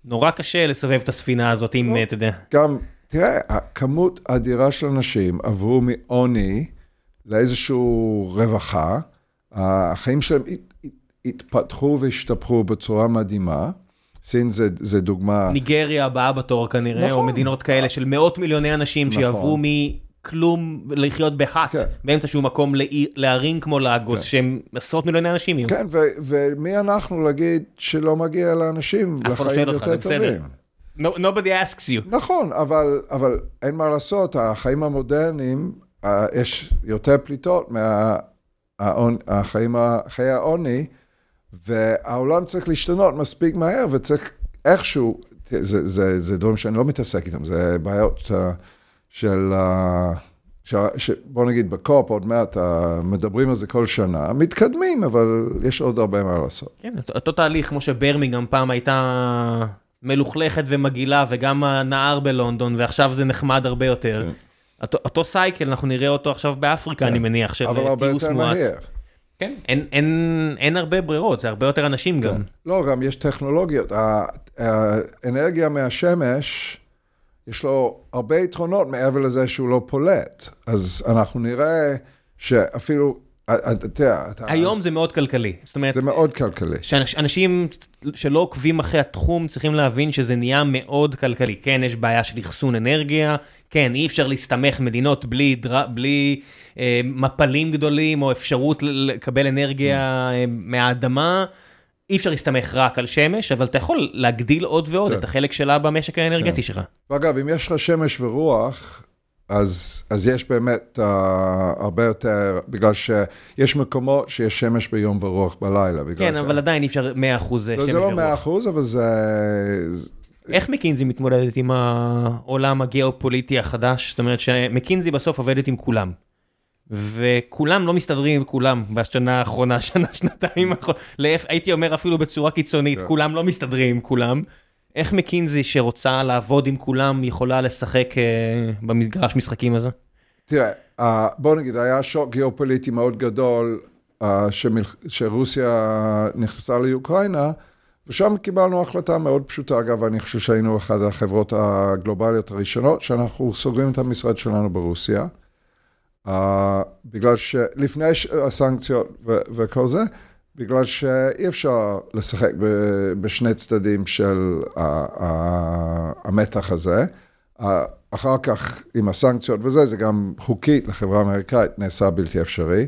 [SPEAKER 1] נורא קשה לסובב את הספינה הזאת, אם
[SPEAKER 2] לא.
[SPEAKER 1] אתה יודע.
[SPEAKER 2] גם, תראה, הכמות אדירה של אנשים עברו מעוני לאיזושהי רווחה. החיים שלהם הת- הת- התפתחו והשתפרו בצורה מדהימה. סין זה, זה דוגמה...
[SPEAKER 1] ניגריה הבאה בתור כנראה, או
[SPEAKER 2] נכון.
[SPEAKER 1] מדינות כאלה של מאות מיליוני אנשים
[SPEAKER 2] נכון.
[SPEAKER 1] שיעברו מכלום לחיות בהאט,
[SPEAKER 2] כן.
[SPEAKER 1] באמצע שהוא מקום לערים כמו לאגוס,
[SPEAKER 2] כן.
[SPEAKER 1] שהם עשרות מיליוני אנשים יהיו.
[SPEAKER 2] כן, ומי אנחנו להגיד שלא מגיע לאנשים
[SPEAKER 1] לא
[SPEAKER 2] לחיים
[SPEAKER 1] אותך,
[SPEAKER 2] יותר
[SPEAKER 1] בסדר.
[SPEAKER 2] טובים?
[SPEAKER 1] No- Nobody asks you.
[SPEAKER 2] נכון, אבל, אבל אין מה לעשות, החיים המודרניים, אה, יש יותר פליטות מהחיים, חיי העוני, והעולם צריך להשתנות מספיק מהר, וצריך איכשהו, זה, זה, זה דברים שאני לא מתעסק איתם, זה בעיות uh, של, uh, ש, ש, בוא נגיד בקופ, עוד מעט, uh, מדברים על זה כל שנה, מתקדמים, אבל יש עוד הרבה מה לעשות.
[SPEAKER 1] כן, אותו- אותו תהליך כמו שברמיגם פעם הייתה מלוכלכת ומגעילה, וגם הנהר בלונדון, ועכשיו זה נחמד הרבה יותר.
[SPEAKER 2] כן.
[SPEAKER 1] אותו- אותו סייקל, אנחנו נראה אותו עכשיו באפריקה, אני מניח, של
[SPEAKER 2] אבל הרבה
[SPEAKER 1] טיוס
[SPEAKER 2] יותר
[SPEAKER 1] מואץ.
[SPEAKER 2] מהר.
[SPEAKER 1] כן, אין- אין- אין הרבה ברירות, זה הרבה יותר אנשים גם.
[SPEAKER 2] לא, גם יש טכנולוגיות. האנרגיה מהשמש, יש לו הרבה יתרונות מעבר לזה שהוא לא פולט. אז אנחנו נראה שאפילו, אתה יודע, אתה-
[SPEAKER 1] היום זה מאוד כלכלי. זאת אומרת,
[SPEAKER 2] זה מאוד כלכלי.
[SPEAKER 1] שאנשים שלא עוקבים אחרי התחום צריכים להבין שזה נהיה מאוד כלכלי. כן, יש בעיה של אחסון אנרגיה, כן, אי אפשר להסתמך מדינות בלי, דר... בלי אה, מפלים גדולים או אפשרות לקבל אנרגיה אה, מהאדמה. אי אפשר להסתמך רק על שמש, אבל אתה יכול להגדיל עוד ועוד
[SPEAKER 2] כן.
[SPEAKER 1] את החלק שלה במשק האנרגטי שלך.
[SPEAKER 2] ואגב, אם יש לך שמש ורוח, אז, אז יש באמת uh, הרבה יותר, בגלל שיש מקומות שיש שמש ביום ורוח בלילה.
[SPEAKER 1] כן,
[SPEAKER 2] ש...
[SPEAKER 1] אבל עדיין אי אפשר 100% שמש
[SPEAKER 2] לא,
[SPEAKER 1] ורוח.
[SPEAKER 2] זה לא מאה אחוז, אבל זה...
[SPEAKER 1] איך מקינזי מתמודדת עם העולם הגיאופוליטי החדש? זאת אומרת שמקינזי בסוף עובדת עם כולם. וכולם לא מסתדרים עם כולם בשנה האחרונה, שנה, שנתיים האחרונות. הייתי אומר אפילו בצורה קיצונית,
[SPEAKER 2] כן.
[SPEAKER 1] כולם לא מסתדרים עם כולם. איך מקינזי שרוצה לעבוד עם כולם יכולה לשחק אה, במגרש משחקים הזה?
[SPEAKER 2] תראה, uh, בוא נגיד, היה שוק גיאופוליטי מאוד גדול, uh, שמל... שרוסיה נכנסה לאוקראינה, ושם קיבלנו החלטה מאוד פשוטה. אגב, אני חושב שהיינו אחת החברות הגלובליות הראשונות, שאנחנו סוגרים את המשרד שלנו ברוסיה. Uh, בגלל שלפני הסנקציות וכל זה, בגלל שאי אפשר לשחק בשני צדדים של המתח הזה. אחר כך, עם הסנקציות וזה, זה גם חוקית לחברה האמריקאית, נעשה בלתי אפשרי.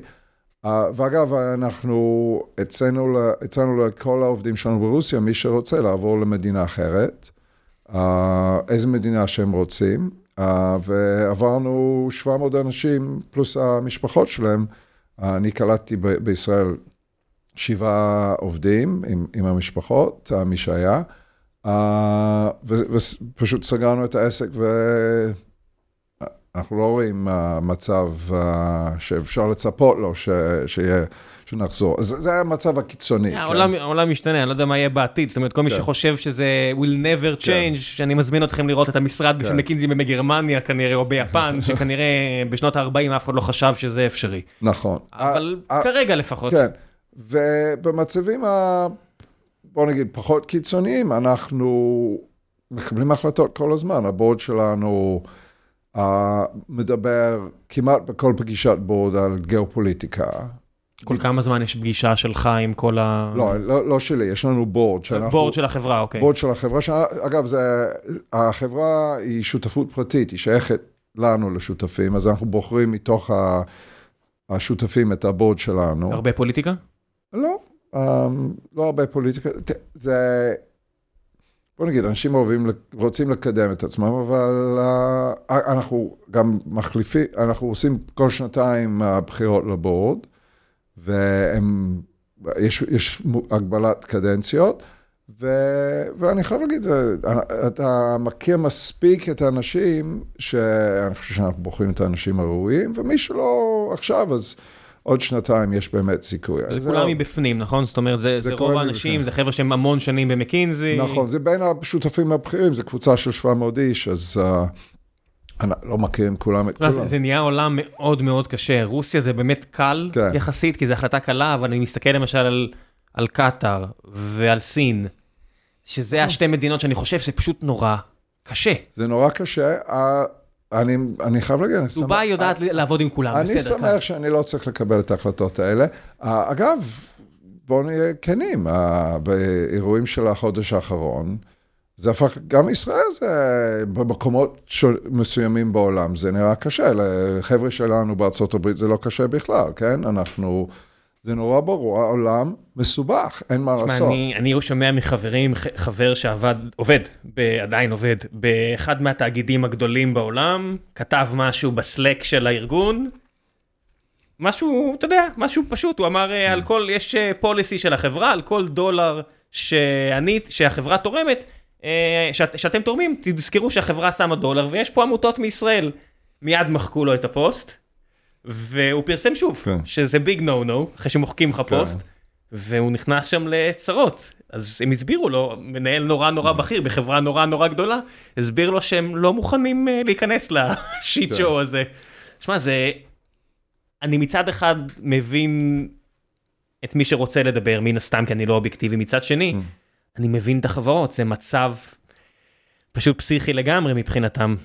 [SPEAKER 2] ואגב, אנחנו הצענו, הצענו לכל העובדים שלנו ברוסיה, מי שרוצה לעבור למדינה אחרת, איזה מדינה שהם רוצים, ועברנו 700 אנשים פלוס המשפחות שלהם. אני קלטתי בישראל שבעה עובדים עם, עם המשפחות, אה, מי שהיה. Uh, ופשוט סגרנו את העסק ואנחנו לא רואים uh, מצב uh, שאפשר לצפות לו ש... שיהיה, שנחזור. אז זה היה המצב הקיצוני. כן.
[SPEAKER 1] העולם העולם משתנה, אני לא יודע מה יהיה בעתיד, זאת אומרת כל מי
[SPEAKER 2] כן.
[SPEAKER 1] שחושב שזה will never change, שאני מזמין אתכם לראות את המשרד של
[SPEAKER 2] כן.
[SPEAKER 1] מקינזי בגרמניה כנראה, או ביפן, שכנראה בשנות ה-40 אף אחד לא חשב שזה אפשרי.
[SPEAKER 2] נכון.
[SPEAKER 1] אבל
[SPEAKER 2] אה,
[SPEAKER 1] כרגע לפחות.
[SPEAKER 2] כן, ובמצבים ה... בוא נגיד, פחות קיצוניים, אנחנו מקבלים החלטות כל הזמן. הבורד שלנו uh, מדבר כמעט בכל פגישת בורד על גיאופוליטיקה.
[SPEAKER 1] כל כמה זמן יש פגישה שלך עם כל ה...
[SPEAKER 2] לא, לא, לא שלי, יש לנו בורד. שאנחנו-
[SPEAKER 1] בורד של החברה, אוקיי.
[SPEAKER 2] בורד של החברה, שלה, אגב, זה, החברה היא שותפות פרטית, היא שייכת לנו לשותפים, אז אנחנו בוחרים מתוך ה, השותפים את הבורד שלנו.
[SPEAKER 1] הרבה פוליטיקה?
[SPEAKER 2] לא, um, לא הרבה פוליטיקה, זה, בוא נגיד, אנשים אוהבים, רוצים לקדם את עצמם, אבל uh, אנחנו גם מחליפים, אנחנו עושים כל שנתיים בחירות לבורד, והם, יש, יש הגבלת קדנציות, ו, ואני חייב להגיד, אה, אתה מכיר מספיק את האנשים, שאני חושב שאנחנו בוחרים את האנשים הראויים, ומי שלא עכשיו, אז עוד שנתיים יש באמת סיכוי.
[SPEAKER 1] זה כולם
[SPEAKER 2] לא-
[SPEAKER 1] מבפנים, נכון? זאת אומרת, זה
[SPEAKER 2] זה
[SPEAKER 1] זה רוב
[SPEAKER 2] מבפנים.
[SPEAKER 1] האנשים, זה חבר'ה שהם המון שנים במקינזי.
[SPEAKER 2] נכון, זה בין השותפים הבכירים, זו קבוצה של 700 איש, אז, uh, אני לא מכירים כולם את כולם.
[SPEAKER 1] זה נהיה עולם מאוד מאוד קשה, רוסיה זה באמת קל
[SPEAKER 2] כן.
[SPEAKER 1] יחסית, כי זו החלטה קלה, אבל אני מסתכל למשל על, על קטאר ועל סין, שזה השתי מדינות שאני חושב שזה פשוט נורא קשה.
[SPEAKER 2] זה נורא קשה. אני, אני חייב להגיד, אני
[SPEAKER 1] דובאי יודעת לעבוד עם כולם,
[SPEAKER 2] אני
[SPEAKER 1] בסדר.
[SPEAKER 2] שמח שאני לא צריך לקבל את ההחלטות האלה. אה, אגב, בואו נהיה כנים, אה, באירועים של החודש האחרון, זה הפך, גם ישראל זה במקומות שול, מסוימים בעולם, זה נראה קשה. לחבר'ה שלנו בארצות הברית זה לא קשה בכלל, כן? אנחנו, זה נורא ברור, העולם מסובך, אין מה
[SPEAKER 1] שמה,
[SPEAKER 2] לעשות.
[SPEAKER 1] אני, אני שומע מחברים, חבר שעבד, עובד, ב, עדיין עובד, באחד מהתאגידים הגדולים בעולם, כתב משהו בסלק של הארגון, משהו, אתה יודע, משהו פשוט, הוא אמר אה, על כל, יש פוליסי של החברה, על כל דולר שאני, שהחברה תורמת, אה, שאת, שאתם תורמים, תזכרו שהחברה שמה דולר, ויש פה עמותות מישראל. מיד מחקו לו את הפוסט, והוא פרסם שוב,
[SPEAKER 2] כן.
[SPEAKER 1] שזה big no no, אחרי שמוחקים לך
[SPEAKER 2] כן.
[SPEAKER 1] פוסט, והוא נכנס שם לצרות. אז הם הסבירו לו, מנהל נורא נורא בכיר בחברה נורא נורא גדולה, הסביר לו שהם לא מוכנים אה, להיכנס ל shit
[SPEAKER 2] כן.
[SPEAKER 1] show הזה. שמע, זה... אני מצד אחד מבין את מי שרוצה לדבר, מן הסתם, כי אני לא אובייקטיבי, מצד שני, אני מבין את החברות, זה מצב פשוט פסיכי לגמרי מבחינתם.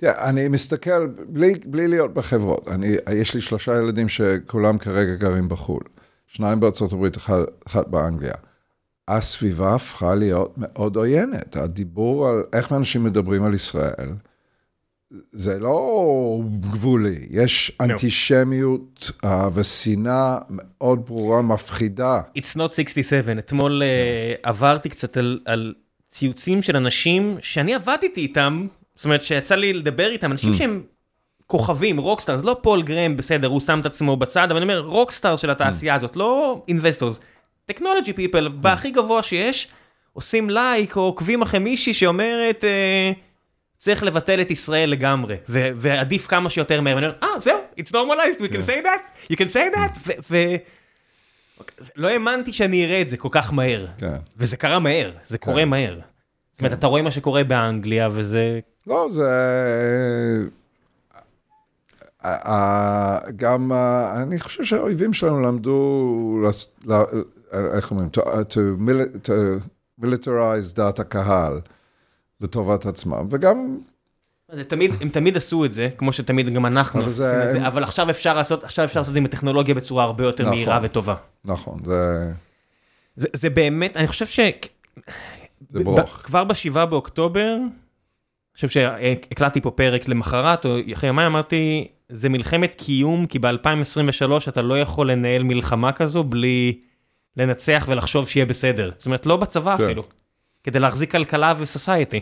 [SPEAKER 2] תראה, אני מסתכל, בלי, בלי להיות בחברות, אני, יש לי שלושה ילדים שכולם כרגע גרים בחו"ל. שניים בארצות הברית, אחד, אחד באנגליה. הסביבה הפכה להיות מאוד עוינת. הדיבור על איך אנשים מדברים על ישראל, זה לא גבולי. יש אנטישמיות uh, ושנאה מאוד ברורה, מפחידה.
[SPEAKER 1] It's not 67, אתמול uh, עברתי קצת על, על ציוצים של אנשים שאני עבדתי איתם, זאת אומרת שיצא לי לדבר איתם, אנשים שהם כוכבים, rockstars, לא פול גרהם, בסדר, הוא שם את עצמו בצד, אבל אני אומר, rockstars של התעשייה הזאת, לא investors, technology people, בהכי גבוה שיש, עושים לייק או עוקבים אחרי מישהי שאומרת, אה, צריך לבטל את ישראל לגמרי, ו- ועדיף כמה שיותר מהר, ואני אומר, אה, זהו, it's normalized, we can say that, you can say that, ו... לא האמנתי שאני אראה את זה כל כך מהר,
[SPEAKER 2] כן.
[SPEAKER 1] וזה קרה מהר, זה קורה מהר. זאת אומרת, אתה רואה מה שקורה באנגליה, וזה...
[SPEAKER 2] לא, זה... אה, אה, גם, אה, אני חושב שהאויבים שלנו למדו, איך אומרים, to, to, mili- to militarize דעת הקהל לטובת עצמם, וגם,
[SPEAKER 1] זה תמיד, הם תמיד עשו את זה, כמו שתמיד גם אנחנו עושים
[SPEAKER 2] זה-
[SPEAKER 1] את זה,
[SPEAKER 2] הם-
[SPEAKER 1] אבל עכשיו אפשר לעשות, עכשיו אפשר לעשות את זה עם הטכנולוגיה בצורה הרבה יותר
[SPEAKER 2] נכון.
[SPEAKER 1] מהירה וטובה.
[SPEAKER 2] נכון, זה,
[SPEAKER 1] זה, זה באמת, אני חושב ש...
[SPEAKER 2] זה ברוך.
[SPEAKER 1] כבר בשבעה באוקטובר, חושב שהקלטתי פה פרק למחרת, או אחרי יומיים אמרתי, זה מלחמת קיום, כי ב-2023 אתה לא יכול לנהל מלחמה כזו בלי לנצח ולחשוב שיהיה בסדר. זאת אומרת, לא בצבא
[SPEAKER 2] כן.
[SPEAKER 1] אפילו, כדי להחזיק כלכלה וסוסייטי.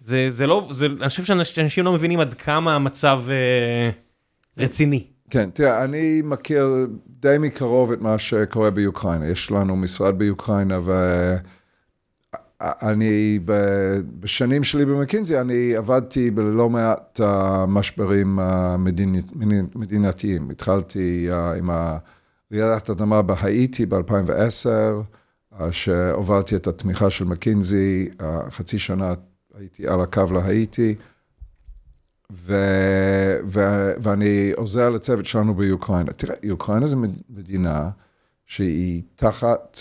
[SPEAKER 1] זה, זה לא, זה, אני חושב שאנשים לא מבינים עד כמה המצב אה, רציני.
[SPEAKER 2] כן, תראה, אני מכיר די מקרוב את מה שקורה באוקראינה. יש לנו משרד באוקראינה, ואני, ב- בשנים שלי במקינזי, אני עבדתי בלא מעט אה, משברים אה, מדינתיים. התחלתי אה, עם רעידת אדמה בהאיטי ב-2010, שהובלתי את התמיכה של מקינזי, חצי שנה הייתי על הקו להאיטי. ו, ו, ואני עוזר לצוות שלנו באוקראינה. תראה, אוקראינה זו מדינה שהיא תחת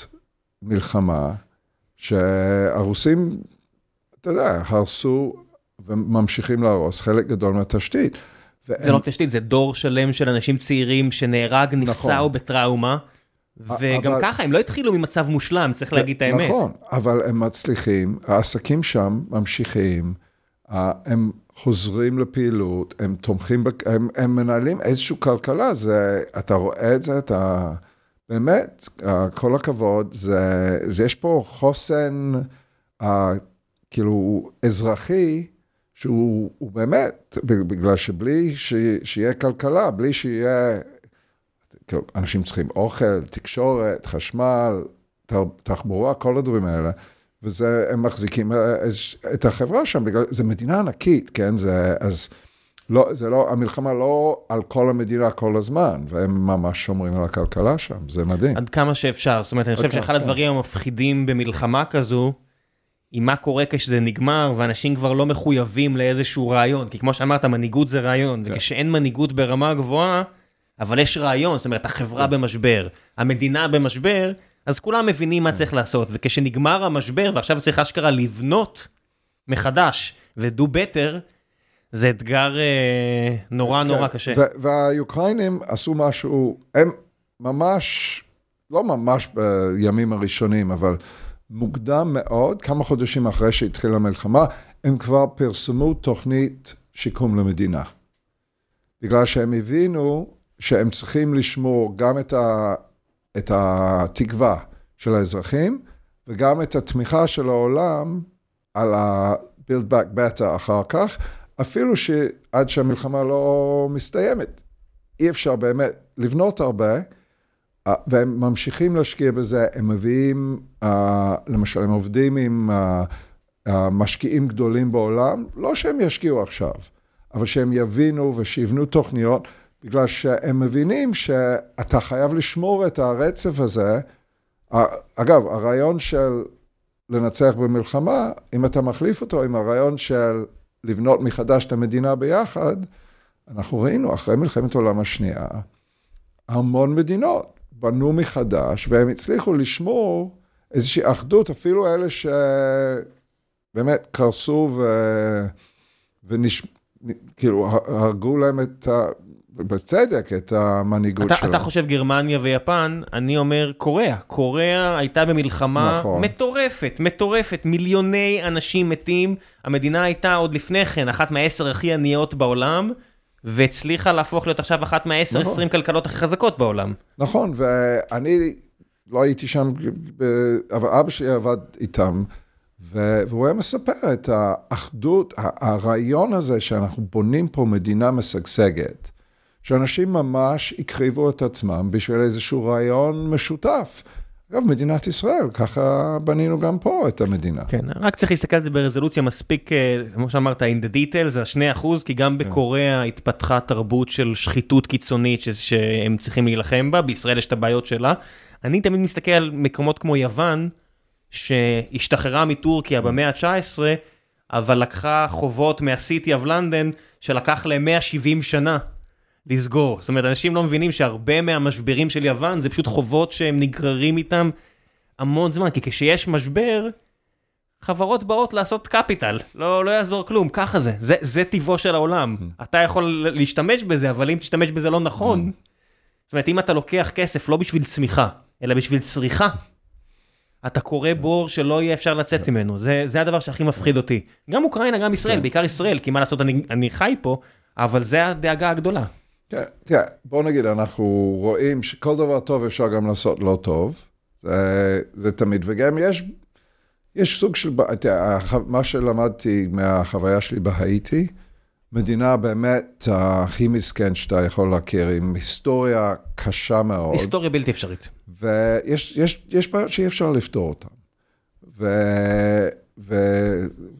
[SPEAKER 2] מלחמה, שהרוסים, אתה יודע, הרסו וממשיכים להרוס חלק גדול מהתשתית.
[SPEAKER 1] זה לא תשתית, זה דור שלם של אנשים צעירים שנהרג, נפצע
[SPEAKER 2] נכון.
[SPEAKER 1] או בטראומה. וגם
[SPEAKER 2] אבל-
[SPEAKER 1] ככה, הם לא התחילו ממצב מושלם, צריך להגיד את האמת.
[SPEAKER 2] נכון, אבל הם מצליחים, העסקים שם ממשיכים, הם חוזרים לפעילות, הם תומכים, הם, הם מנהלים איזושהי כלכלה, זה, אתה רואה את זה, אתה... באמת, אה, כל הכבוד, זה, זה יש פה חוסן, אה, כאילו, אזרחי, שהוא הוא באמת, בגלל שבלי ש, שיהיה כלכלה, בלי שיהיה כאילו, אנשים צריכים אוכל, תקשורת, חשמל, תחבורה, כל הדברים האלה. וזה, הם מחזיקים אה, את החברה שם, בגלל, זה מדינה ענקית, כן? זה, אז לא, זה לא, המלחמה לא על כל המדינה כל הזמן, והם ממש שומרים על הכלכלה שם, זה מדהים.
[SPEAKER 1] עד כמה שאפשר, זאת אומרת, אני חושב
[SPEAKER 2] אוקיי,
[SPEAKER 1] שאחד
[SPEAKER 2] כן.
[SPEAKER 1] הדברים המפחידים במלחמה כזו, עם מה קורה כשזה נגמר, ואנשים כבר לא מחויבים לאיזשהו רעיון, כי כמו שאמרת, מנהיגות זה רעיון,
[SPEAKER 2] כן.
[SPEAKER 1] וכשאין מנהיגות ברמה גבוהה, אבל יש רעיון, זאת אומרת, החברה במשבר, המדינה במשבר, אז כולם מבינים מה צריך לעשות, וכשנגמר המשבר, ועכשיו צריך אשכרה לבנות מחדש, ו-do better, זה אתגר אה, נורא נורא
[SPEAKER 2] כן,
[SPEAKER 1] קשה.
[SPEAKER 2] ו- והאוקראינים עשו משהו, הם ממש, לא ממש בימים הראשונים, אבל מוקדם מאוד, כמה חודשים אחרי שהתחילה המלחמה, הם כבר פרסמו תוכנית שיקום למדינה. בגלל שהם הבינו שהם צריכים לשמור גם את, ה, את התקווה של האזרחים וגם את התמיכה של העולם על ה-build back better אחר כך, אפילו שעד שהמלחמה לא מסתיימת. אי אפשר באמת לבנות הרבה, והם ממשיכים להשקיע בזה, הם מביאים, למשל, הם עובדים עם משקיעים גדולים בעולם, לא שהם ישקיעו עכשיו, אבל שהם יבינו ושיבנו תוכניות, בגלל שהם מבינים שאתה חייב לשמור את הרצף הזה. אגב, הרעיון של לנצח במלחמה, אם אתה מחליף אותו עם הרעיון של לבנות מחדש את המדינה ביחד, אנחנו ראינו אחרי מלחמת העולם השנייה, המון מדינות בנו מחדש, והם הצליחו לשמור איזושהי אחדות, אפילו אלה שבאמת קרסו ו... ונש... כאילו, הרגו להם את ה... בצדק, את המנהיגות
[SPEAKER 1] אתה,
[SPEAKER 2] שלהם.
[SPEAKER 1] אתה חושב גרמניה ויפן, אני אומר קוריאה. קוריאה הייתה במלחמה
[SPEAKER 2] נכון.
[SPEAKER 1] מטורפת, מטורפת. מיליוני אנשים מתים. המדינה הייתה עוד לפני כן אחת מהעשר הכי עניות בעולם, והצליחה להפוך להיות עכשיו אחת מהעשר,
[SPEAKER 2] נכון.
[SPEAKER 1] עשרים כלכלות הכי חזקות בעולם.
[SPEAKER 2] נכון, ואני לא הייתי שם, אבל אבא שלי עבד איתם, והוא היה מספר את האחדות, הרעיון הזה שאנחנו בונים פה מדינה משגשגת, שאנשים ממש הקריבו את עצמם בשביל איזשהו רעיון משותף. אגב, מדינת ישראל, ככה בנינו גם פה את המדינה.
[SPEAKER 1] כן, רק צריך להסתכל על זה ברזולוציה מספיק, אה, כמו שאמרת, in the details, זה השני אחוז, כי גם בקוריאה התפתחה תרבות של שחיתות קיצונית ש- שהם צריכים להילחם בה, בישראל יש את הבעיות שלה. אני תמיד מסתכל על מקומות כמו יוון, שהשתחררה מטורקיה במאה ה-19, אבל לקחה חובות מהסיטי of לונדון, שלקח להם 170 שנה לסגור. זאת אומרת, אנשים לא מבינים שהרבה מהמשברים של יוון זה פשוט חובות שהם נגררים איתם המון זמן, כי כשיש משבר, חברות באות לעשות קפיטל, לא, לא יעזור כלום, ככה זה, זה, זה טיבו של העולם. אתה יכול להשתמש בזה, אבל אם תשתמש בזה לא נכון, זאת אומרת, אם אתה לוקח כסף לא בשביל צמיחה, אלא בשביל צריכה, אתה קורא בור שלא יהיה אפשר לצאת ממנו, זה, זה הדבר שהכי מפחיד אותי. גם אוקראינה, גם ישראל, בעיקר ישראל, כי מה לעשות, אני, אני חי פה, אבל זה הדאגה הגדולה.
[SPEAKER 2] תראה, בוא נגיד, אנחנו רואים שכל דבר טוב אפשר גם לעשות לא טוב, זה, זה תמיד, וגם יש, יש סוג של, תראה, מה שלמדתי מהחוויה שלי בהאיטי, מדינה באמת הכי מסכן שאתה יכול להכיר, עם היסטוריה קשה מאוד.
[SPEAKER 1] היסטוריה בלתי אפשרית.
[SPEAKER 2] ויש יש, יש בעיות שאי אפשר לפתור אותן. ו, ו,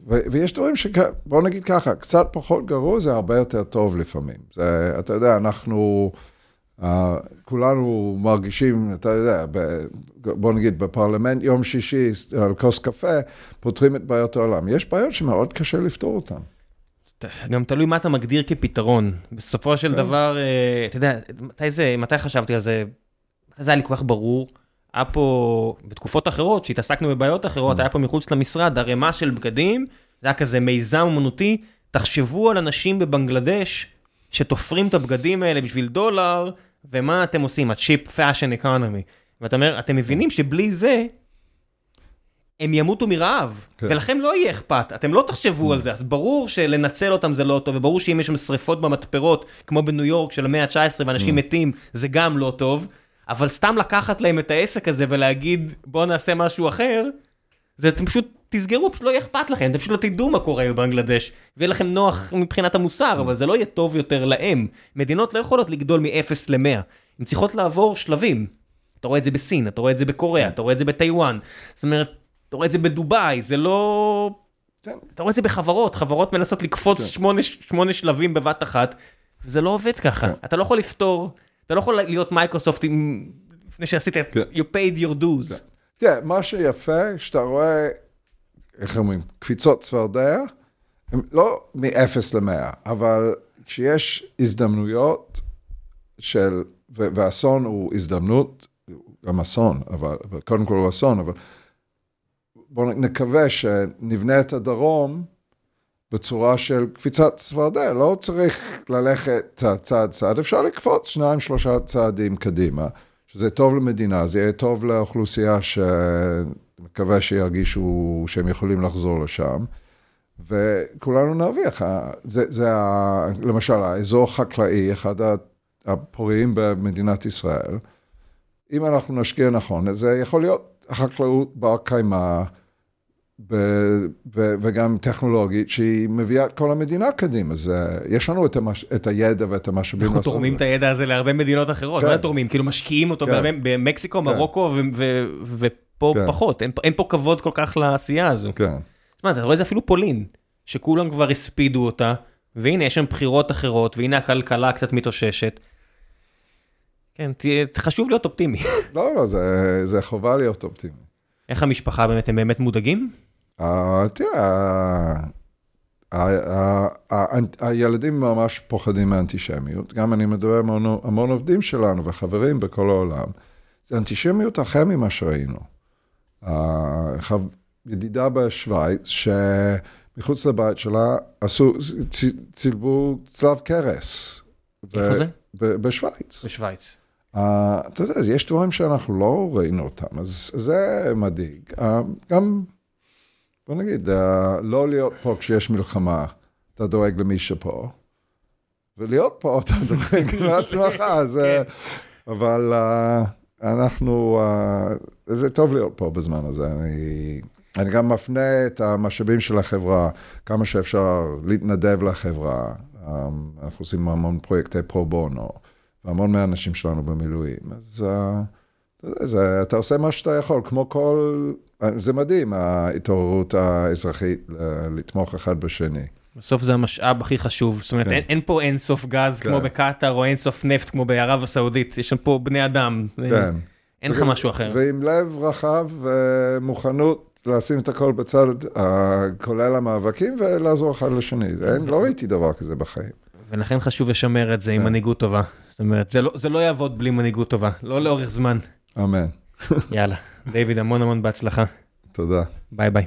[SPEAKER 2] ו, ויש דברים ש... בואו נגיד ככה, קצת פחות גרוע זה הרבה יותר טוב לפעמים. זה, אתה יודע, אנחנו, uh, כולנו מרגישים, אתה יודע, בואו נגיד בפרלמנט יום שישי על כוס קפה, פותרים את בעיות העולם. יש בעיות שמאוד קשה לפתור אותן.
[SPEAKER 1] גם תלוי מה אתה מגדיר כפתרון. בסופו של
[SPEAKER 2] כן.
[SPEAKER 1] דבר, אה, אתה יודע, מתי זה, מתי חשבתי על זה? זה היה לי כל כך ברור. היה פה, בתקופות אחרות, שהתעסקנו בבעיות אחרות, היה פה מחוץ למשרד ערימה של בגדים, זה היה כזה מיזם אומנותי. תחשבו על אנשים בבנגלדש שתופרים את הבגדים האלה בשביל דולר, ומה אתם עושים? ה-cheap fashion economy. ואתה אומר, אתם מבינים שבלי זה, הם ימותו מרעב,
[SPEAKER 2] כן.
[SPEAKER 1] ולכם לא יהיה אכפת, אתם לא תחשבו על זה, אז ברור שלנצל אותם זה לא טוב, וברור שאם יש שם שריפות במתפרות, כמו בניו יורק של המאה ה-19 ואנשים מתים, זה גם לא טוב, אבל סתם לקחת להם את העסק הזה ולהגיד בואו נעשה משהו אחר, זה אתם פשוט תסגרו, פשוט לא יהיה אכפת לכם, אתם פשוט לא תדעו מה קורה בבנגלדש, ויהיה לכם נוח מבחינת המוסר, אבל זה לא יהיה טוב יותר להם. מדינות לא יכולות לגדול מ-0 ל-100, הן צריכות לעבור שלבים. אתה רואה את זה בסין, אתה רואה את זה בקוריאה, אתה רואה את זה בטיוואן, זאת אומרת, אתה רואה את זה בדובאי, זה לא...
[SPEAKER 2] כן.
[SPEAKER 1] אתה רואה את זה בחברות, חברות מנסות לקפוץ
[SPEAKER 2] כן.
[SPEAKER 1] שמונה, שמונה שלבים בבת אחת, וזה לא עובד ככה.
[SPEAKER 2] כן.
[SPEAKER 1] אתה לא יכול לפתור, אתה לא יכול להיות מייקרוסופט עם... לפני שעשית את
[SPEAKER 2] כן.
[SPEAKER 1] you paid your dues.
[SPEAKER 2] תראה, מה שיפה, שאתה רואה, איך אומרים, קפיצות צפרדע, לא מ-0 ל-100, אבל כשיש הזדמנויות של, ואסון הוא הזדמנות, גם אסון, אבל, אבל קודם כל הוא אסון, אבל בואו נקווה שנבנה את הדרום בצורה של קפיצת צפרדע, לא צריך ללכת צעד צעד, אפשר לקפוץ שניים שלושה צעדים קדימה, שזה טוב למדינה, זה יהיה טוב לאוכלוסייה שמקווה שירגישו שהם יכולים לחזור לשם. וכולנו נרוויח. זה, זה ה, למשל, האזור החקלאי, אחד הפוריים במדינת ישראל, אם אנחנו נשקיע נכון, זה יכול להיות חקלאות בר קיימא, וגם טכנולוגית, שהיא מביאה את כל המדינה קדימה. אז יש לנו את, המש, את הידע ואת המשאבים
[SPEAKER 1] אנחנו תורמים את הידע הזה להרבה מדינות אחרות, כן. מה תורמים? כאילו משקיעים אותו כן. במקסיקו, כן. מרוקו, ופה כן. פחות, אין, אין פה כבוד כל כך לעשייה הזו.
[SPEAKER 2] כן.
[SPEAKER 1] מה, אתה רואה זה אפילו פולין, שכולם כבר הספידו אותה, והנה יש שם בחירות אחרות, והנה הכלכלה קצת מתאוששת. כן, חשוב להיות אופטימי.
[SPEAKER 2] לא, לא, זה, זה חובה להיות אופטימי.
[SPEAKER 1] איך המשפחה באמת, הם באמת מודאגים?
[SPEAKER 2] Uh, תראה, הילדים ממש פוחדים מאנטישמיות. גם אני מדבר עם המון עובדים שלנו וחברים בכל העולם. זה אנטישמיות אחר ממה שראינו. ידידה בשוויץ, שמחוץ לבית שלה עשו, צילבו צלב קרס.
[SPEAKER 1] איפה זה?
[SPEAKER 2] בשוויץ.
[SPEAKER 1] בשוויץ.
[SPEAKER 2] Uh, אתה יודע, יש דברים שאנחנו לא ראינו אותם, אז זה מדאיג. Uh, גם, בוא נגיד, לא להיות פה כשיש מלחמה, אתה דואג למי שפה, ולהיות פה אתה דואג לעצמך, זה... כן. אבל uh, אנחנו, uh, זה טוב להיות פה בזמן הזה. אני, אני גם מפנה את המשאבים של החברה, כמה שאפשר להתנדב לחברה. Um, אנחנו עושים המון פרויקטי פרו-בונו. והמון מהאנשים שלנו במילואים. אז uh, זה, אתה עושה מה שאתה יכול, כמו כל... זה מדהים, ההתעוררות האזרחית לתמוך אחד בשני.
[SPEAKER 1] בסוף זה המשאב הכי חשוב, זאת אומרת, כן. אין, אין פה אין סוף גז כן. כמו בקטאר, או אין סוף נפט כמו בערב הסעודית, יש שם פה בני אדם. כן. אין לך משהו אחר.
[SPEAKER 2] ועם לב רחב ומוכנות לשים את הכל בצד, כולל המאבקים, ולעזור אחד לשני. אין, לא ראיתי דבר כזה בחיים.
[SPEAKER 1] ולכן חשוב לשמר את זה עם כן. מנהיגות טובה. זאת אומרת, זה לא, זה לא יעבוד בלי מנהיגות טובה, לא לאורך זמן.
[SPEAKER 2] אמן.
[SPEAKER 1] יאללה, דיוויד, המון המון בהצלחה.
[SPEAKER 2] תודה.
[SPEAKER 1] ביי ביי.